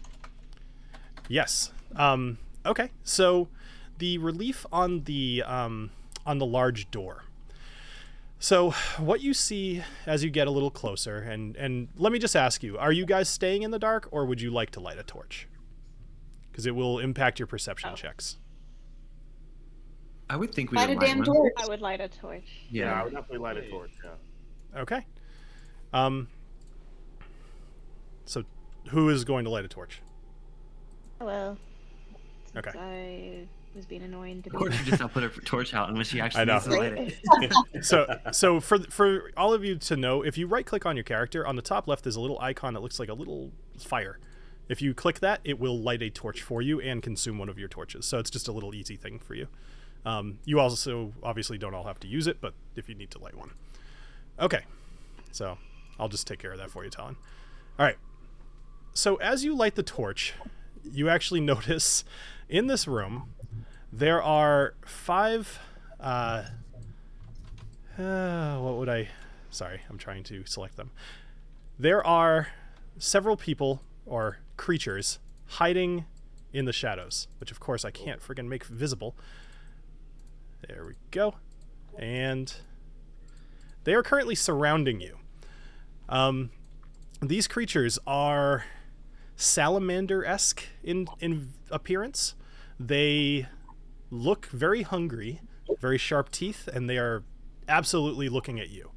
[SPEAKER 1] Yes. Um, okay. So the relief on the um, on the large door. So what you see as you get a little closer, and and let me just ask you: Are you guys staying in the dark, or would you like to light a torch? Because it will impact your perception
[SPEAKER 7] Oh.
[SPEAKER 1] checks.
[SPEAKER 3] I would think we
[SPEAKER 6] Light a
[SPEAKER 3] light
[SPEAKER 6] damn
[SPEAKER 3] one.
[SPEAKER 6] torch.
[SPEAKER 7] I would light a torch.
[SPEAKER 2] Yeah, I would definitely light a torch. Yeah.
[SPEAKER 1] Okay. Um. So, who is going to light a torch?
[SPEAKER 7] Well.
[SPEAKER 1] Okay.
[SPEAKER 7] I was being annoying to
[SPEAKER 3] Of
[SPEAKER 7] be.
[SPEAKER 3] course, you just now put her torch out, and when she actually
[SPEAKER 1] I know.
[SPEAKER 3] needs to light it.
[SPEAKER 1] so so for for all of you to know if you right click on your character on the top left there's a little icon that looks like a little fire if you click that it will light a torch for you and consume one of your torches. So it's just a little easy thing for you. Um, you also obviously don't all have to use it but if you need to light one. Okay. So i'll just take care of that for you talon. All right. So as you light the torch you actually notice in this room there are five uh, uh, what would I? Sorry, I'm trying to select them. There are several people or creatures hiding in the shadows, which of course I can't friggin' make visible. There we go. And they are currently surrounding you. Um, these creatures are salamander esque in, in appearance. They look very hungry, very sharp teeth, and they are absolutely looking at you.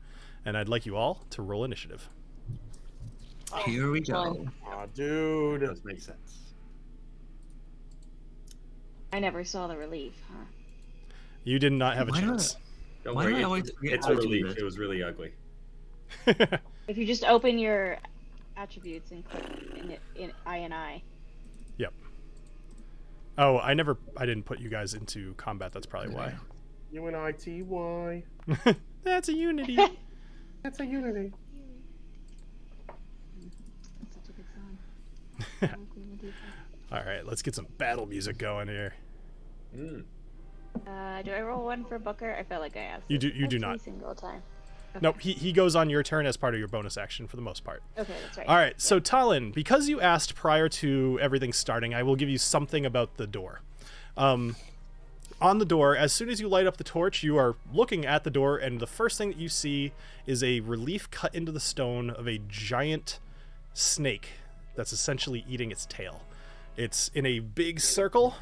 [SPEAKER 1] And I'd like you all to roll initiative.
[SPEAKER 3] Oh, Here we go.
[SPEAKER 6] Fine.
[SPEAKER 2] Aw, dude.
[SPEAKER 5] Does make sense.
[SPEAKER 7] I never saw the relief, huh?
[SPEAKER 1] You did not have a
[SPEAKER 3] Why not?
[SPEAKER 1] chance.
[SPEAKER 5] Don't
[SPEAKER 3] Why do
[SPEAKER 5] worry,
[SPEAKER 3] I
[SPEAKER 5] it-
[SPEAKER 3] forget
[SPEAKER 5] it's
[SPEAKER 3] how
[SPEAKER 5] a
[SPEAKER 3] to do
[SPEAKER 5] relief.
[SPEAKER 3] this?
[SPEAKER 5] It was really ugly.
[SPEAKER 7] If you just open your attributes and click in, in I and I. Yep.
[SPEAKER 1] Oh, I never, I didn't put you guys into combat. That's probably why.
[SPEAKER 2] U N I T Y.
[SPEAKER 1] That's a unity.
[SPEAKER 2] That's a unity.
[SPEAKER 7] That's such a good song.
[SPEAKER 1] all right, let's get some battle music going here.
[SPEAKER 5] Mm.
[SPEAKER 7] Uh, do I roll one for Booker? I felt like I asked.
[SPEAKER 1] You do- you do not.
[SPEAKER 7] single time.
[SPEAKER 1] Nope, he, he goes on your turn as part of your bonus action for the most part.
[SPEAKER 7] Okay, that's right.
[SPEAKER 1] All right, so Talon, because you asked prior to everything starting, I will give you something about the door. Um, on the door, as soon as you light up the torch, you are looking at the door, and the first thing that you see is a relief cut into the stone of a giant snake that's essentially eating its tail. It's in a big circle,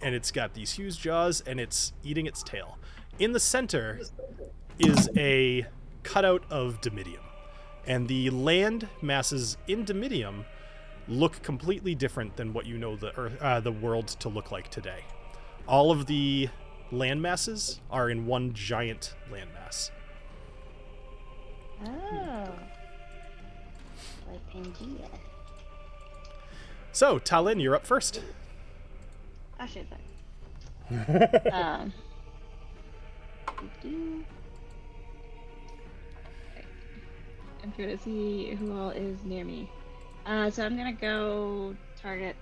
[SPEAKER 1] and it's got these huge jaws, and it's eating its tail. In the center is a cutout of Dimidium and the land masses in Dimidium look completely different than what you know the earth, uh, the world to look like today. All of the land masses are in one giant landmass.
[SPEAKER 4] Oh. Like Pangea.
[SPEAKER 1] So, Talon, you're up first.
[SPEAKER 7] I should sorry. um. I'm trying to see who all is near me. Uh, so I'm gonna go target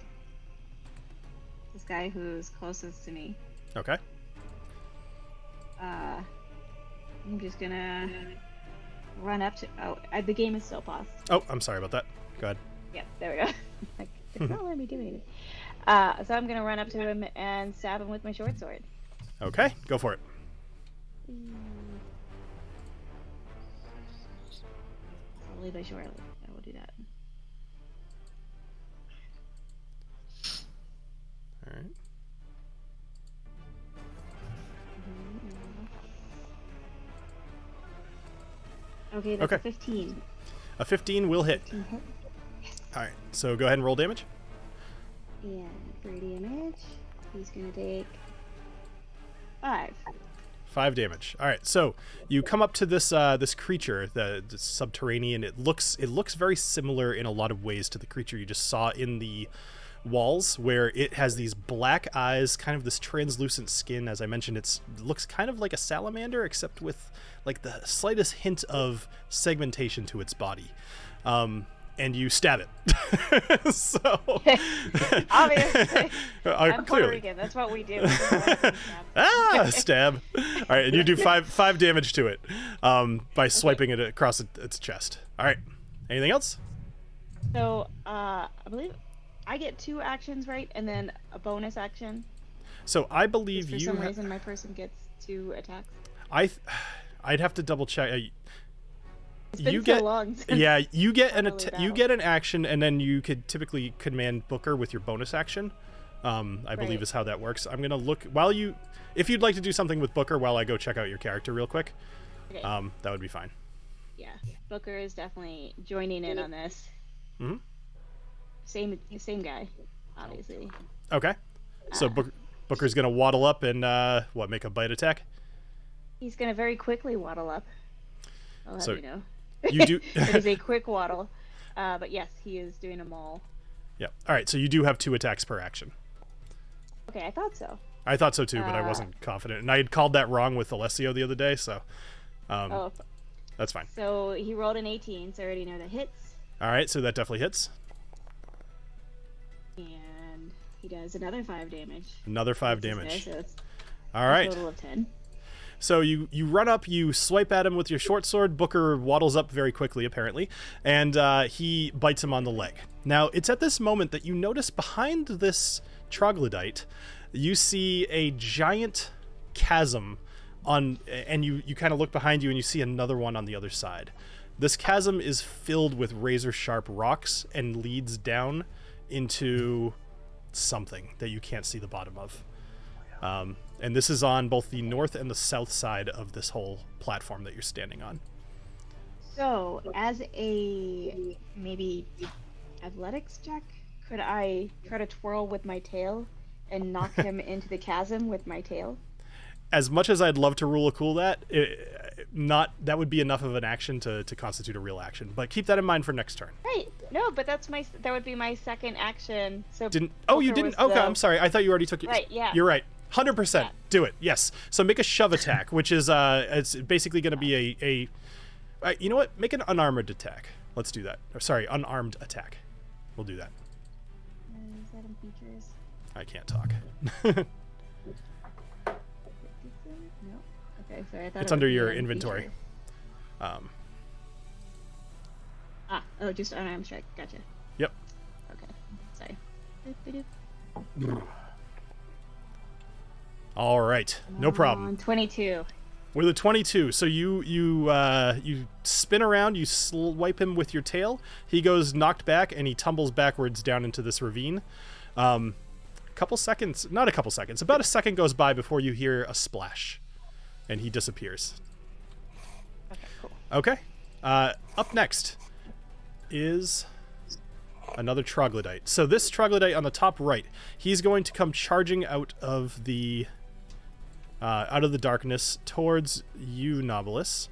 [SPEAKER 7] this guy who's closest to me.
[SPEAKER 1] Okay.
[SPEAKER 7] Uh, I'm just gonna run up to. Oh, uh, the game is still paused.
[SPEAKER 1] Oh, I'm sorry about that. Go ahead.
[SPEAKER 7] Yeah, there we go. it's not letting me do anything. Uh, so I'm gonna run up to him and stab him with my short sword.
[SPEAKER 1] Okay, go for it.
[SPEAKER 7] Slowly but surely, I will do that.
[SPEAKER 1] All right.
[SPEAKER 7] Okay, that's
[SPEAKER 1] Okay.
[SPEAKER 7] a 15.
[SPEAKER 1] A 15 will hit.
[SPEAKER 7] 15 hit.
[SPEAKER 1] All right. So go ahead and roll damage.
[SPEAKER 7] And 3 damage. he's gonna take five.
[SPEAKER 1] Five damage. All right, so you come up to this uh, this creature, the, the subterranean. It looks it looks very similar in a lot of ways to the creature you just saw in the walls, where it has these black eyes, kind of this translucent skin. As I mentioned, it's looks kind of like a salamander, except with like the slightest hint of segmentation to its body. Um, and you stab it. so
[SPEAKER 7] Obviously.
[SPEAKER 1] uh,
[SPEAKER 7] I'm
[SPEAKER 1] clearly.
[SPEAKER 7] Rican. That's what we do.
[SPEAKER 1] ah, stab. All right, and you do five five damage to it um, by swiping it across its chest. All right. Anything else?
[SPEAKER 7] So, uh, I believe I get two actions, right? And then a bonus action.
[SPEAKER 1] So I believe
[SPEAKER 7] For
[SPEAKER 1] you.
[SPEAKER 7] some
[SPEAKER 1] ha-
[SPEAKER 7] reason, my person gets two attacks.
[SPEAKER 1] I, th- I'd have to double check. Uh, you
[SPEAKER 7] so
[SPEAKER 1] get
[SPEAKER 7] since-
[SPEAKER 1] yeah, you get an att- you get an action, and then you could typically command Booker with your bonus action. Um, I believe is how that works. I'm gonna look while you, if you'd like to do something with Booker while I go check out your character real quick,
[SPEAKER 7] Okay.
[SPEAKER 1] um, that would be fine.
[SPEAKER 7] yeah, Booker is definitely joining in on this.
[SPEAKER 1] Mhm.
[SPEAKER 7] Same, same guy, obviously.
[SPEAKER 1] Okay. So. Book- Booker's gonna waddle up and uh, what make a bite attack.
[SPEAKER 7] He's gonna very quickly waddle up. I'll have
[SPEAKER 1] So,
[SPEAKER 7] you know.
[SPEAKER 1] You do.
[SPEAKER 7] it is a quick waddle, uh, but yes, he is doing them all.
[SPEAKER 1] Yep. All right. So you do have two attacks per action.
[SPEAKER 7] Okay, I thought so.
[SPEAKER 1] I thought so too, but I
[SPEAKER 7] Uh,
[SPEAKER 1] wasn't confident, and I had called that wrong with Alessio the other day, so um,
[SPEAKER 7] Oh,
[SPEAKER 1] that's fine.
[SPEAKER 7] so he rolled an 18, so I already know that hits,
[SPEAKER 1] All right. So that definitely hits.
[SPEAKER 7] and he does another five damage.
[SPEAKER 1] Another five damage.
[SPEAKER 7] So it's
[SPEAKER 1] All
[SPEAKER 7] a total of ten.
[SPEAKER 1] So you you run up, you swipe at him with your short sword. Booker waddles up very quickly, apparently, and uh, he bites him on the leg. Now it's at this moment that you notice behind this troglodyte, you see a giant chasm on, and you you kind of look behind you and you see another one on the other side. This chasm is filled with razor sharp rocks and leads down into something that you can't see the bottom of. Um, and this is on both the north and the south side of this whole platform that you're standing on.
[SPEAKER 7] So, as a maybe athletics check, could I try to twirl with my tail and knock him into the chasm with my tail?
[SPEAKER 1] As much as I'd love to rule a cool that, it, not that would be enough of an action to, to constitute a real action. But keep that in mind for next turn.
[SPEAKER 7] Right. No, but that's my that would be my second action. So
[SPEAKER 1] Didn't? Oh, you didn't. Okay,
[SPEAKER 7] the-
[SPEAKER 1] I'm sorry. I thought you already took it.
[SPEAKER 7] Right, yeah.
[SPEAKER 1] You're right. Hundred percent. Do it. Yes. So make a shove attack, which is uh, it's basically going to be a a. Uh, you know what? Make an unarmored attack. Let's do that. Or sorry, unarmed attack. We'll do that.
[SPEAKER 7] Uh, that in features?
[SPEAKER 1] I can't talk.
[SPEAKER 7] No. Okay, sorry. I thought
[SPEAKER 1] It's
[SPEAKER 7] it
[SPEAKER 1] under your inventory.
[SPEAKER 7] features.
[SPEAKER 1] um,
[SPEAKER 7] Ah, oh, just unarmed strike. Gotcha.
[SPEAKER 1] Yep.
[SPEAKER 7] Okay. Sorry.
[SPEAKER 1] All right. No problem.
[SPEAKER 7] On 22.
[SPEAKER 1] With a 22, so you you uh, you spin around, you swipe him with your tail. He goes knocked back, and he tumbles backwards down into this ravine. Um, a couple seconds, not a couple seconds, about a second goes by before you hear a splash, and he disappears.
[SPEAKER 7] Okay, cool.
[SPEAKER 1] Okay. Uh, up next is another troglodyte. So this troglodyte on the top right, he's going to come charging out of the uh, out of the darkness towards you, Nobilis.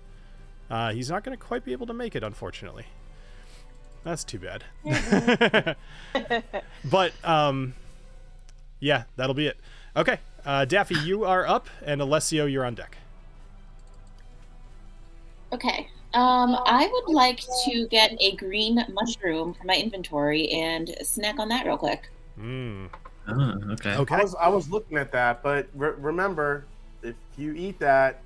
[SPEAKER 1] Uh, he's not going to quite be able to make it, unfortunately. That's too bad. but um, yeah, that'll be it. Okay, uh, Daffy, you are up, and Alessio, you're on deck.
[SPEAKER 6] Okay. Um, I would like to get a green mushroom from my inventory and snack on that real quick.
[SPEAKER 1] Mm.
[SPEAKER 3] Oh, okay.
[SPEAKER 1] Okay.
[SPEAKER 2] I was I was looking at that, but re- remember, if you eat that,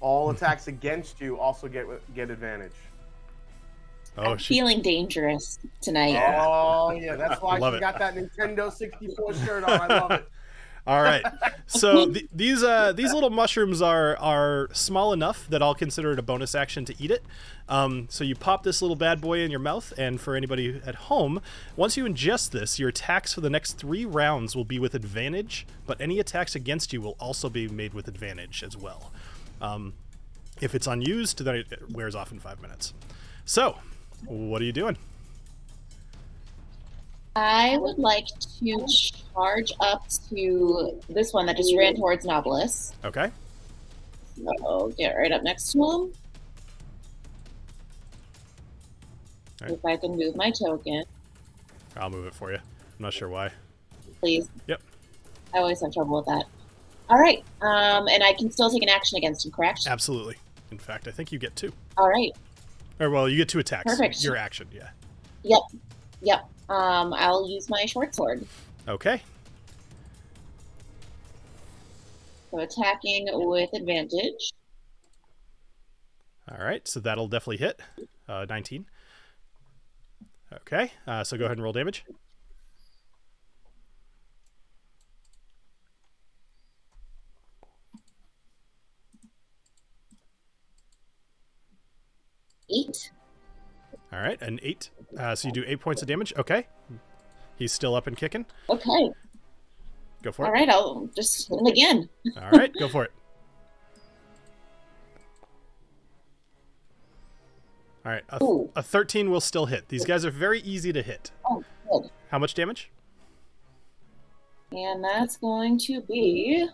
[SPEAKER 2] all attacks against you also get get advantage.
[SPEAKER 1] Oh,
[SPEAKER 6] I'm
[SPEAKER 1] she,
[SPEAKER 6] feeling dangerous tonight.
[SPEAKER 2] Oh yeah, that's why
[SPEAKER 1] Love
[SPEAKER 2] she
[SPEAKER 1] it.
[SPEAKER 2] got that Nintendo 64 shirt on. I love it.
[SPEAKER 1] All right. So th- these uh, these little mushrooms are are small enough that I'll consider it a bonus action to eat it. Um, so you pop this little bad boy in your mouth, and for anybody at home, once you ingest this, your attacks for the next three rounds will be with advantage, but any attacks against you will also be made with advantage as well. Um, if it's unused, then it wears off in five minutes. So, what are you doing?
[SPEAKER 6] I would like to charge up to this one that just ran towards Nobilis.
[SPEAKER 1] Okay.
[SPEAKER 6] So get right up next to him.
[SPEAKER 1] Alright.
[SPEAKER 6] If I can move my token,
[SPEAKER 1] I'll move it for you. I'm not sure why.
[SPEAKER 6] please.
[SPEAKER 1] Yep.
[SPEAKER 6] I always have trouble with that. All right. Um, and I can still take an action against him, correct?
[SPEAKER 1] Absolutely. In fact, I think you get two.
[SPEAKER 6] All right.
[SPEAKER 1] Or well, you get two attacks.
[SPEAKER 6] Perfect.
[SPEAKER 1] Your action, yeah.
[SPEAKER 6] Yep. Yep. Um, I'll use my short sword.
[SPEAKER 1] Okay.
[SPEAKER 6] So attacking with advantage.
[SPEAKER 1] All right. So that'll definitely hit. Uh, 19. Okay. Uh, so go ahead and roll damage.
[SPEAKER 6] Eight.
[SPEAKER 1] All right. An eight. Uh, so you do eight points of damage. Okay. He's still up and kicking.
[SPEAKER 6] Okay.
[SPEAKER 1] Go for it.
[SPEAKER 6] All right, I'll just hit him again.
[SPEAKER 1] All right. Go for it. All right. A, a 13 will still hit. These guys are very easy to hit.
[SPEAKER 6] Oh, good.
[SPEAKER 1] How much damage?
[SPEAKER 6] And that's going to be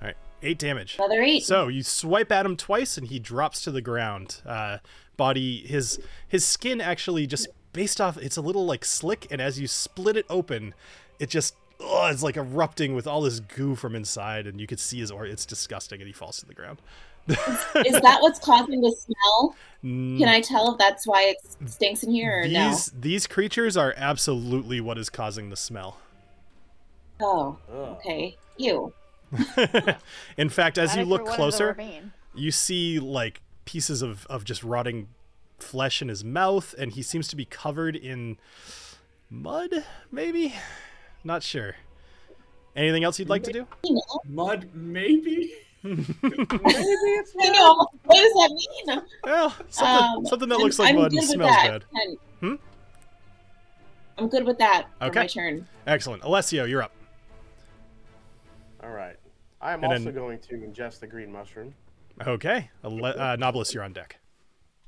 [SPEAKER 1] All right. Eight damage.
[SPEAKER 6] another eight.
[SPEAKER 1] So you swipe at him twice, and he drops to the ground. Uh, body, his his skin actually just based off. It's a little like slick, and as you split it open, it just oh, it's like erupting with all this goo from inside, and you could see his or. It's disgusting, and he falls to the ground.
[SPEAKER 6] Is that what's causing the smell?
[SPEAKER 1] Mm,
[SPEAKER 6] Can I tell if that's why it stinks in here or no?
[SPEAKER 1] these these creatures are absolutely what is causing the smell.
[SPEAKER 6] Oh, okay. You.
[SPEAKER 1] In fact, as
[SPEAKER 7] Glad
[SPEAKER 1] you look
[SPEAKER 7] threw one of the
[SPEAKER 1] closer, you see like pieces of, of just rotting flesh in his mouth and he seems to be covered in mud maybe not sure anything else you'd like to do
[SPEAKER 5] Mud, maybe.
[SPEAKER 2] Maybe it's
[SPEAKER 6] I know. What does that mean?
[SPEAKER 1] well something,
[SPEAKER 6] Um,
[SPEAKER 1] something that
[SPEAKER 6] I'm-
[SPEAKER 1] looks like
[SPEAKER 6] I'm
[SPEAKER 1] mud and smells
[SPEAKER 6] that.
[SPEAKER 1] bad
[SPEAKER 6] And-
[SPEAKER 1] Hmm?
[SPEAKER 6] I'm good with that for
[SPEAKER 1] Okay.
[SPEAKER 6] my turn.
[SPEAKER 1] excellent alessio you're up
[SPEAKER 2] All right. I am
[SPEAKER 1] And
[SPEAKER 2] also
[SPEAKER 1] then-
[SPEAKER 2] going to ingest the green mushroom.
[SPEAKER 1] Okay Ale- uh, nobilis you're on deck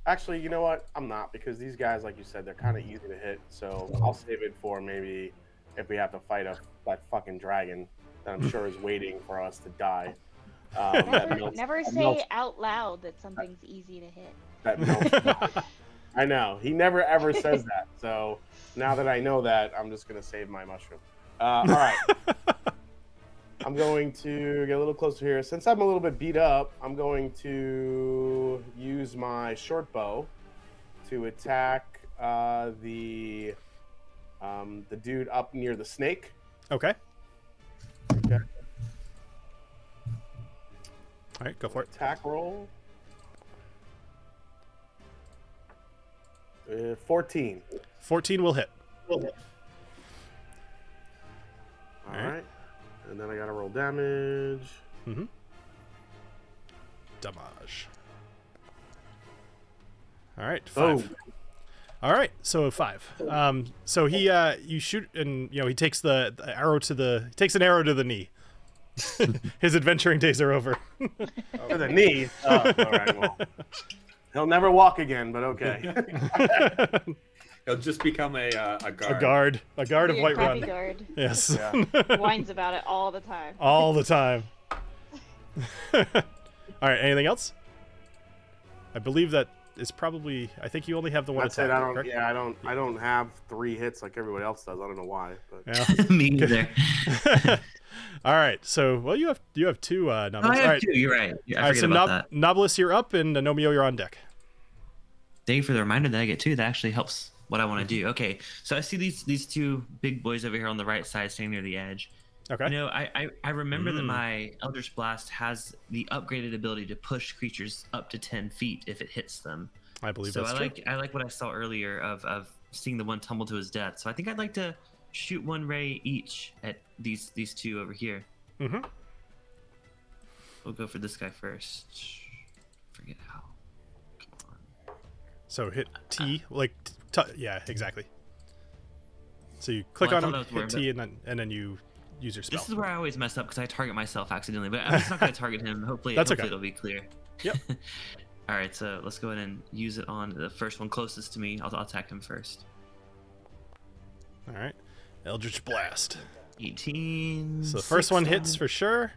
[SPEAKER 2] Actually, you know what? I'm not because these guys, like you said, they're kind of easy to hit. So I'll save it for maybe if we have to fight a that fucking dragon that I'm sure is waiting for us to die. Um,
[SPEAKER 7] Never,
[SPEAKER 2] melts,
[SPEAKER 7] never say
[SPEAKER 2] melts-
[SPEAKER 7] out loud that something's easy to hit.
[SPEAKER 2] that melts. I know he never ever says that. So now that I know that, I'm just gonna save my mushroom. Uh, all right. I'm going to get a little closer here. Since I'm a little bit beat up, I'm going to use my short bow to attack uh, the um, the dude up near the snake.
[SPEAKER 1] okay
[SPEAKER 2] Okay.
[SPEAKER 1] all right go for it
[SPEAKER 2] Attack roll. Uh, 14.
[SPEAKER 1] 14 will hit
[SPEAKER 2] All
[SPEAKER 1] Alright.
[SPEAKER 2] And then I gotta roll damage.
[SPEAKER 1] mm-hmm damage all right five
[SPEAKER 2] Boom.
[SPEAKER 1] All right, so five. Um, so he, uh, you shoot, and you know he takes the, the arrow to the, takes an arrow to the knee. His adventuring days are over.
[SPEAKER 2] To the knee. Oh, all right. Well, he'll never walk again, but okay.
[SPEAKER 5] He'll just become a uh, a guard.
[SPEAKER 1] a guard, a guard of
[SPEAKER 7] Be a
[SPEAKER 1] Whiterun.
[SPEAKER 7] crappy guard.
[SPEAKER 1] Yes,
[SPEAKER 2] Yeah.
[SPEAKER 7] Whines about it all the time.
[SPEAKER 1] all the time. all right, anything else? I believe that is probably. I think you only have the one
[SPEAKER 2] That's it.
[SPEAKER 1] attack.
[SPEAKER 2] I don't.
[SPEAKER 1] correct?
[SPEAKER 2] Yeah, I don't. I don't have three hits like everybody else does. I don't know why, but
[SPEAKER 1] Yeah.
[SPEAKER 3] Me neither.
[SPEAKER 1] all right. So, well, you have you have two uh,
[SPEAKER 3] Oh,
[SPEAKER 1] numbers.
[SPEAKER 3] I
[SPEAKER 1] all
[SPEAKER 3] have
[SPEAKER 1] right.
[SPEAKER 3] two. You're right. Yeah, I
[SPEAKER 1] All right. So,
[SPEAKER 3] about
[SPEAKER 1] Nob-
[SPEAKER 3] that.
[SPEAKER 1] Nobilis, you're up, and Anomio, you're on deck.
[SPEAKER 3] Thank you for the reminder that I get two. That actually helps what I want to do. Okay, so I see these these two big boys over here on the right side, standing near the edge.
[SPEAKER 1] Okay.
[SPEAKER 3] You know, I I, I remember that
[SPEAKER 1] Mm.
[SPEAKER 3] my Eldritch Blast has the upgraded ability to push creatures up to ten feet if it hits them.
[SPEAKER 1] I believe
[SPEAKER 3] so I
[SPEAKER 1] true.
[SPEAKER 3] like I like what I saw earlier of of seeing the one tumble to his death. So I think I'd like to shoot one ray each at these these two over here.
[SPEAKER 1] Mm-hmm.
[SPEAKER 3] We'll go for this guy first. Forget how. Come on.
[SPEAKER 1] So hit T, like, t- yeah, exactly. So you click
[SPEAKER 3] Well,
[SPEAKER 1] on him, hit T, and then and then you use your spell.
[SPEAKER 3] This is where I always mess up because I target myself accidentally, but I'm just not going to target him. Hopefully,
[SPEAKER 1] That's
[SPEAKER 3] hopefully
[SPEAKER 1] okay.
[SPEAKER 3] it'll be clear.
[SPEAKER 1] Yep.
[SPEAKER 3] All right, so let's go ahead and use it on the first one closest to me. I'll, I'll attack him first.
[SPEAKER 1] All right, Eldritch Blast.
[SPEAKER 3] 18.
[SPEAKER 1] So the first one hits for sure,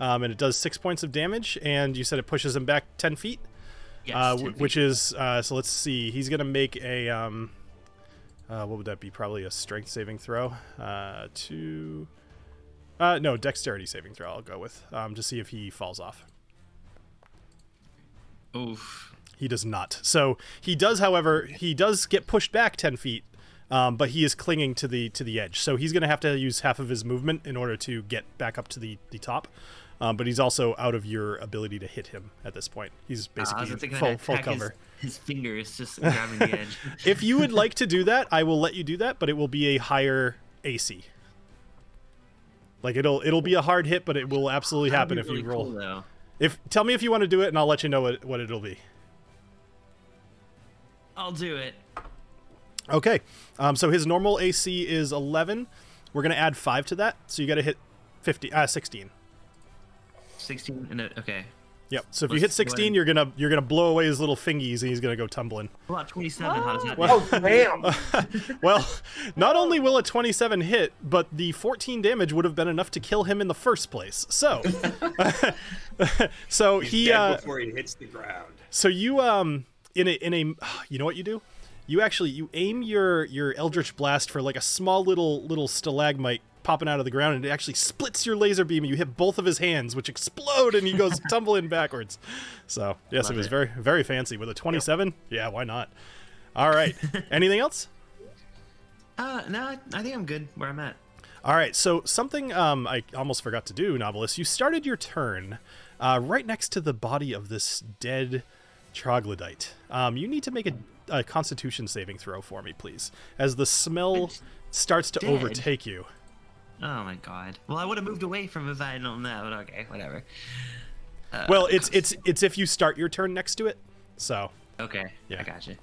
[SPEAKER 1] um, and it does six points of damage. And you said it pushes him back ten feet,
[SPEAKER 3] Yes,
[SPEAKER 1] uh, w- which is uh, so. Let's see. He's gonna make a um, uh, what would that be? Probably a strength saving throw. Uh, two. Uh, no, dexterity saving throw. I'll go with um, to see if he falls off.
[SPEAKER 3] Oof.
[SPEAKER 1] He does not. So he does, however, he does get pushed back ten feet, um, but he is clinging to the to the edge. So he's to have to use half of his movement in order to get back up to the the top. Um, but he's also out of your ability to hit him at this point. He's
[SPEAKER 3] Uh,
[SPEAKER 1] basically
[SPEAKER 3] thinking
[SPEAKER 1] full, full
[SPEAKER 3] attack his-
[SPEAKER 1] cover.
[SPEAKER 3] His, fingers just grabbing the edge.
[SPEAKER 1] if you would like to do that, I will let you do that, but it will be a higher AC. Like it'll it'll be a hard hit, but it will absolutely happen if
[SPEAKER 3] That'd
[SPEAKER 1] you roll.
[SPEAKER 3] cool.
[SPEAKER 1] If tell me if you want to do it, and I'll let you know what, what it'll be.
[SPEAKER 3] I'll do it.
[SPEAKER 1] Okay. Um, so his normal AC is 11. We're going to add 5 to that. So you got to hit 50 uh 16.
[SPEAKER 3] 16 and a, okay.
[SPEAKER 1] Yep. So if you hit 16,
[SPEAKER 3] ahead.
[SPEAKER 1] you're going to you're going to blow away his little fingies and he's going to go tumbling.
[SPEAKER 3] What about 27? How does that
[SPEAKER 2] Oh damn!
[SPEAKER 1] Well, not only will a 27 hit, but the 14 damage would have been enough to kill him in the first place. So So
[SPEAKER 5] He's
[SPEAKER 1] he
[SPEAKER 5] dead
[SPEAKER 1] uh
[SPEAKER 5] before he hits the ground.
[SPEAKER 1] So you um in a in a you know what you do? You actually you aim your your eldritch blast for like a small little little stalagmite popping out of the ground and it actually splits your laser beam and you hit both of his hands which explode and he goes tumbling backwards. So, yes,
[SPEAKER 3] Love
[SPEAKER 1] it was
[SPEAKER 3] it.
[SPEAKER 1] very very fancy with a 27. Yeah, why not? All right. Anything else?
[SPEAKER 3] Uh, no, I, I think I'm good where I'm at.
[SPEAKER 1] All right, so something um, I almost forgot to do, Nobilis. You started your turn uh, right next to the body of this dead troglodyte. Um, you need to make a, a Constitution saving throw for me, please, as the smell starts to
[SPEAKER 3] dead.
[SPEAKER 1] overtake you.
[SPEAKER 3] Oh my god. Well, I would have moved away from if I had known that, but okay, whatever. Uh,
[SPEAKER 1] Well, it's it's it's if you start your turn next to it. So
[SPEAKER 3] Okay,
[SPEAKER 1] Yeah.
[SPEAKER 3] I got you.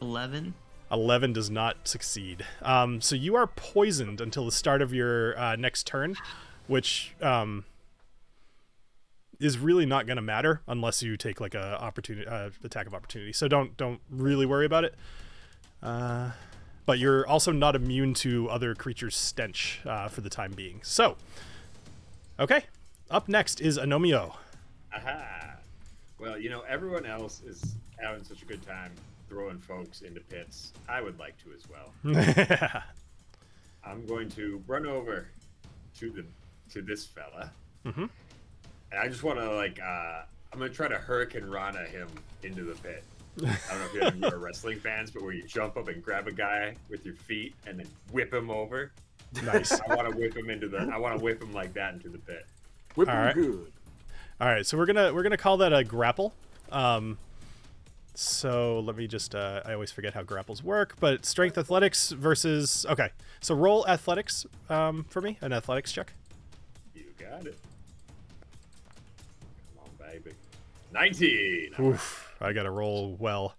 [SPEAKER 3] 11?
[SPEAKER 1] 11 does not succeed. Um, so you are poisoned until the start of your uh, next turn, which um, is really not going to matter unless you take like a opportunity uh, attack of opportunity. So don't don't really worry about it. Uh, but you're also not immune to other creatures' stench uh, for the time being. So, okay. Up next is Anomio.
[SPEAKER 5] Aha. Well, you know, everyone else is having such a good time throwing folks into pits. I would like to as well. I'm going to run over to the to this fella.
[SPEAKER 1] Mhm.
[SPEAKER 5] And I just want to like uh I'm gonna try to Hurricanrana him into the pit. I don't know if you any of you are wrestling fans, but where you jump up and grab a guy with your feet and then whip him over.
[SPEAKER 1] nice.
[SPEAKER 5] I want to whip him into the. I want to whip him like that into the pit.
[SPEAKER 2] Whip
[SPEAKER 1] All
[SPEAKER 2] 'em
[SPEAKER 1] right.
[SPEAKER 2] good.
[SPEAKER 1] All right, so we're gonna we're gonna call that a grapple. Um, so let me just uh, I always forget how grapples work, but strength athletics versus okay. So roll athletics um, for me, an athletics check.
[SPEAKER 5] You got it. Come on, baby. Nineteen.
[SPEAKER 1] Oof, I gotta roll well.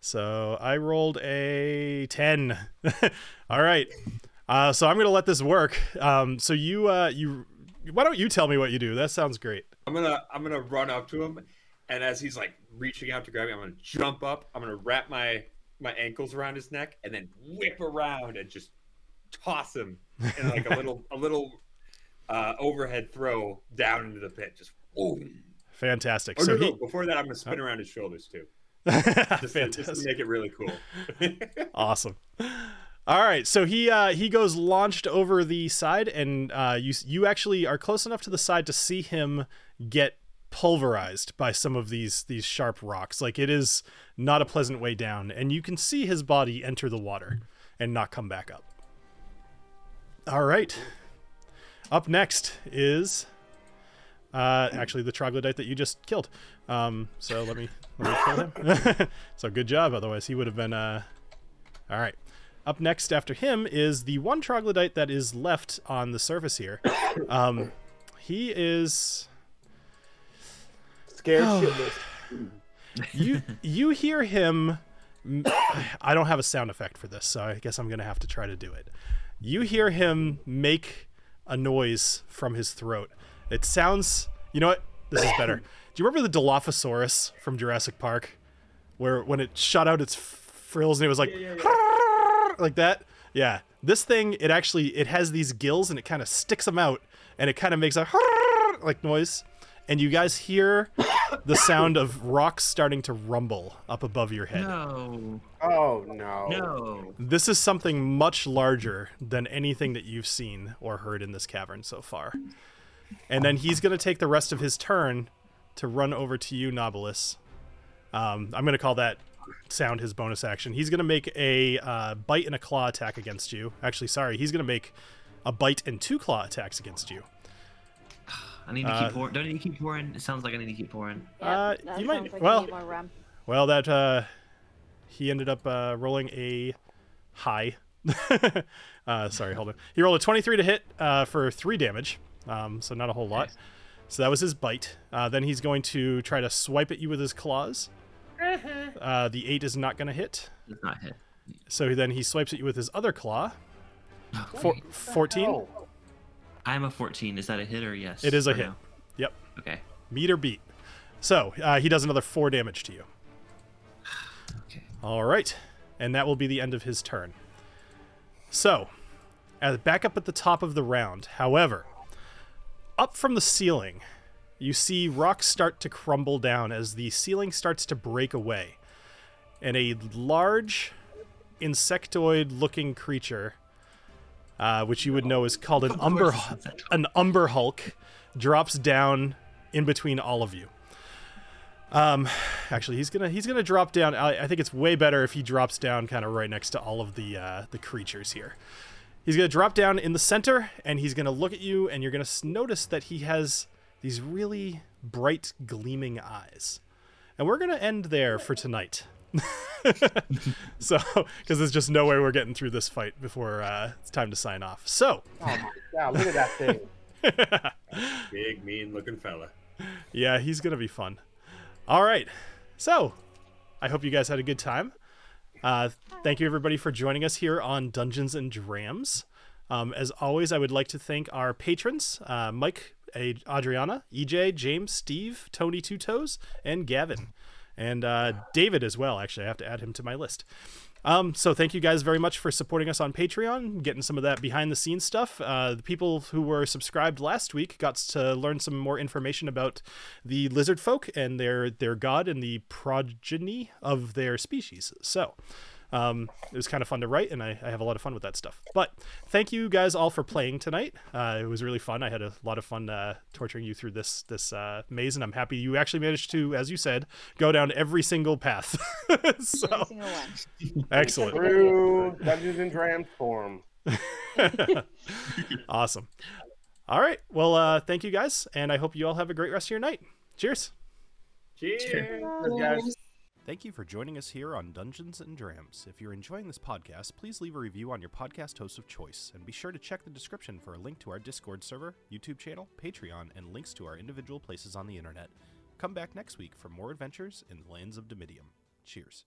[SPEAKER 1] So I rolled a ten. All right. Uh, so I'm gonna let this work. Um, so you uh, you why don't you tell me what you do? That sounds great.
[SPEAKER 5] I'm gonna I'm gonna run up to him, and as he's like reaching out to grab me, I'm gonna jump up. I'm gonna wrap my my ankles around his neck, and then whip around and just toss him in like a little a little uh, overhead throw down into the pit. Just boom.
[SPEAKER 1] Fantastic.
[SPEAKER 5] Oh
[SPEAKER 1] so
[SPEAKER 5] no, no, before that, I'm gonna spin around his shoulders too, just to, just to
[SPEAKER 1] fantastic.
[SPEAKER 5] make it really cool.
[SPEAKER 1] awesome. All right, so he uh, he goes launched over the side, and uh, you you actually are close enough to the side to see him get pulverized by some of these these sharp rocks. Like it is not a pleasant way down, and you can see his body enter the water and not come back up. All right. Up next is uh, actually the troglodyte that you just killed. Um, so let me let me kill him. so good job. Otherwise, he would have been. Uh... All right. Up next after him is the one troglodyte that is left on the surface here. Um, he is.
[SPEAKER 2] Scared
[SPEAKER 1] Oh. You you hear him. I don't have a sound effect for this, so I guess I'm gonna have to try to do it. You hear him make a noise from his throat. It sounds. You know what? This is better. Do you remember the Dilophosaurus from Jurassic Park, where when it shot out its frills and it was like like that? Yeah, this thing it actually it has these gills and it kind of sticks them out and it kind of makes a like noise, and you guys hear the sound of rocks starting to rumble up above your head.
[SPEAKER 3] No.
[SPEAKER 2] Oh no.
[SPEAKER 3] No.
[SPEAKER 1] This is something much larger than anything that you've seen or heard in this cavern so far. And then he's going to take the rest of his turn to run over to you, Nobilis. Um, I'm going to call that sound his bonus action. He's going to make a uh, bite and a claw attack against you. Actually, sorry, he's going to make a bite and two claw attacks against you.
[SPEAKER 3] I need to
[SPEAKER 1] Uh,
[SPEAKER 3] keep pouring. Don't I need to keep pouring? It sounds like I need to keep pouring.
[SPEAKER 7] Yeah,
[SPEAKER 1] Uh,
[SPEAKER 7] that
[SPEAKER 1] you might-
[SPEAKER 7] like
[SPEAKER 1] well-
[SPEAKER 7] need more rum.
[SPEAKER 1] Well, that uh, he ended up uh, rolling a high. uh, sorry, hold on. He rolled a 23 to hit uh, for three damage, um, so not a whole lot.
[SPEAKER 3] Nice.
[SPEAKER 1] So that was his bite. Uh, then he's going to try to swipe at you with his claws. Uh, the eight is not going to hit.
[SPEAKER 3] Does not hit.
[SPEAKER 1] So then he swipes at you with his other claw. Four, 14.
[SPEAKER 2] Oh,
[SPEAKER 3] I'm a 14. Is that a hit or yes?
[SPEAKER 1] It is a hit.
[SPEAKER 3] now?
[SPEAKER 1] Yep.
[SPEAKER 3] Okay.
[SPEAKER 1] Meet or beat. So uh, he does another four damage to you.
[SPEAKER 3] Okay.
[SPEAKER 1] All right, and that will be the end of his turn. So, uh, back up at the top of the round. However, up from the ceiling, you see rocks start to crumble down as the ceiling starts to break away, and a large insectoid-looking creature, uh, which you would know is called an umber,
[SPEAKER 3] insectoid.
[SPEAKER 1] an umber hulk, drops down in between all of you. Um, actually, he's gonna he's gonna drop down. I, I think it's way better if he drops down kind of right next to all of the uh, the creatures here. He's gonna drop down in the center, and he's gonna look at you, and you're gonna notice that he has these really bright, gleaming eyes. And we're gonna end there for tonight. so, because there's just no way we're getting through this fight before uh, it's time to sign off. So,
[SPEAKER 2] oh my god, look at that thing.
[SPEAKER 5] Big, mean looking fella.
[SPEAKER 1] yeah, he's gonna be fun. All right, so I hope you guys had a good time. Uh, thank you everybody for joining us here on Dungeons and Drams. Um, as always, I would like to thank our patrons: uh, Mike, Adriana, EJ, James, Steve, Tony Two Toes, and Gavin, and uh, David as well. Actually, I have to add him to my list. Um, so thank you guys very much for supporting us on Patreon, getting some of that behind the scenes stuff. Uh, the people who were subscribed last week got to learn some more information about the lizard folk and their their god and the progeny of their species. So. Um, it was kind of fun to write, and I, I have a lot of fun with that stuff. But thank you guys all for playing tonight. Uh, it was really fun. I had a lot of fun uh, torturing you through this this uh, maze, and I'm happy you actually managed to, as you said, go down every single path. so
[SPEAKER 7] Every single one.
[SPEAKER 1] excellent.
[SPEAKER 2] True Dungeons and Drams form.
[SPEAKER 1] awesome. All right. Well, uh, thank you guys, and I hope you all have a great rest of your night. Cheers.
[SPEAKER 5] Cheers.
[SPEAKER 2] Good guys.
[SPEAKER 1] Thank you for joining us here on Dungeons and Drams. If you're enjoying this podcast, please leave a review on your podcast host of choice, and be sure to check the description for a link to our Discord server, YouTube channel, Patreon, and links to our individual places on the internet. Come back next week for more adventures in the lands of Dimidium. Cheers.